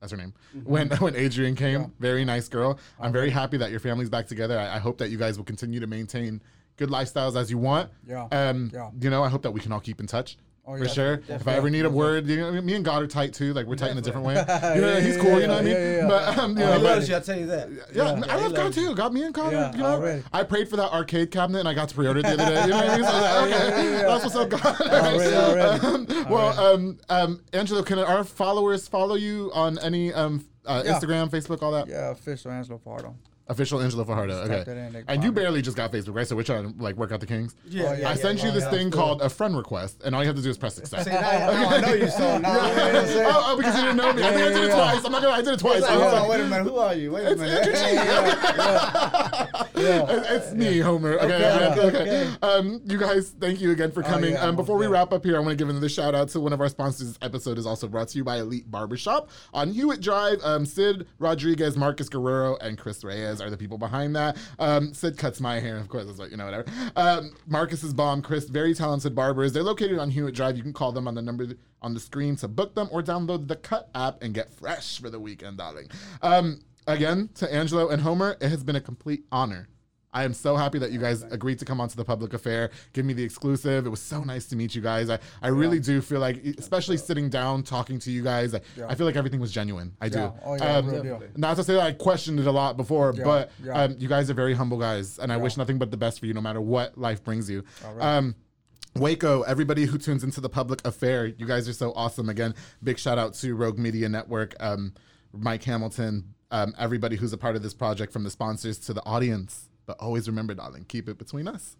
That's her name. Mm-hmm. When when Adrian came, very nice girl. I'm very happy that your family's back together. I, I hope that you guys will continue to maintain good lifestyles as you want. Yeah. Um, Yeah. you know, I hope that we can all keep in touch. Oh, for yeah, sure. If I ever need a word, you know, me and God are tight too. Like we're tight in a different way. You know, he's cool. You know what I mean? Yeah, yeah, yeah. But um, you Oh, know, he but- loves you, I tell you that. yeah, Yeah. I love God too. God, me and God, Yeah, are, you know, already. I prayed for that arcade cabinet and I got to pre-order it the other day. You know what I mean? So like, okay, Yeah, yeah, yeah. that's what's up, God. Already, already. Um, well, um, um, Angelo, can our followers follow you on any um, uh, Yeah. Instagram, Facebook, all that? Yeah, official Angelo Fajardo. Official Angelo Fajardo. Just Okay. type that in, they And you barely just got Facebook, right? So we're trying to like work out the kinks. Yeah, Oh, yeah, yeah, I sent you oh, this yeah, thing that's called a friend request, and all you have to do is press accept. See, now, now I know you, so now you know what I'm oh, oh, because you didn't know me. I think I did it Yeah, yeah, twice. I'm not gonna. I did it twice. Like, I hold on, wait a minute. Who are you? Wait a minute. Andrew G. It's, it's me, Homar. Okay, okay, okay, okay. Um, you guys, thank you again for coming. yeah, um, most before we wrap up here, I want to give another shout out to one of our sponsors. This episode is also brought to you by Elite Barbershop on Hewitt Drive. Um, Sid Rodriguez, Marcus Guerrero, and Chris Reyes are the people behind that. Um, Sid cuts my hair, of course. That's what you know, whatever. Um, Marcus is bomb. Chris, very talented barbers. They're located on Hewitt Drive. You can call them on the number on the screen to book them, or download the Cut app and get fresh for the weekend, darling. Um, again, to Angelo and Homer, it has been a complete honor. I am so happy that you guys agreed to come onto the public affair, give me the exclusive. It was so nice to meet you guys. I, I really do feel like, especially sitting down talking to you guys, I, I feel like everything was genuine. I do. Yeah. Oh, yeah, Um, not to say that I questioned it a lot before, Yeah, but yeah. Um, you guys are very humble guys, and I wish nothing but the best for you, no matter what life brings you. Um, Waco, everybody who tunes into the public affair, you guys are so awesome. Again, big shout out to Rogue Media Network, um, Mike Hamilton, um, everybody who's a part of this project, from the sponsors to the audience. But always remember, darling, keep it between us.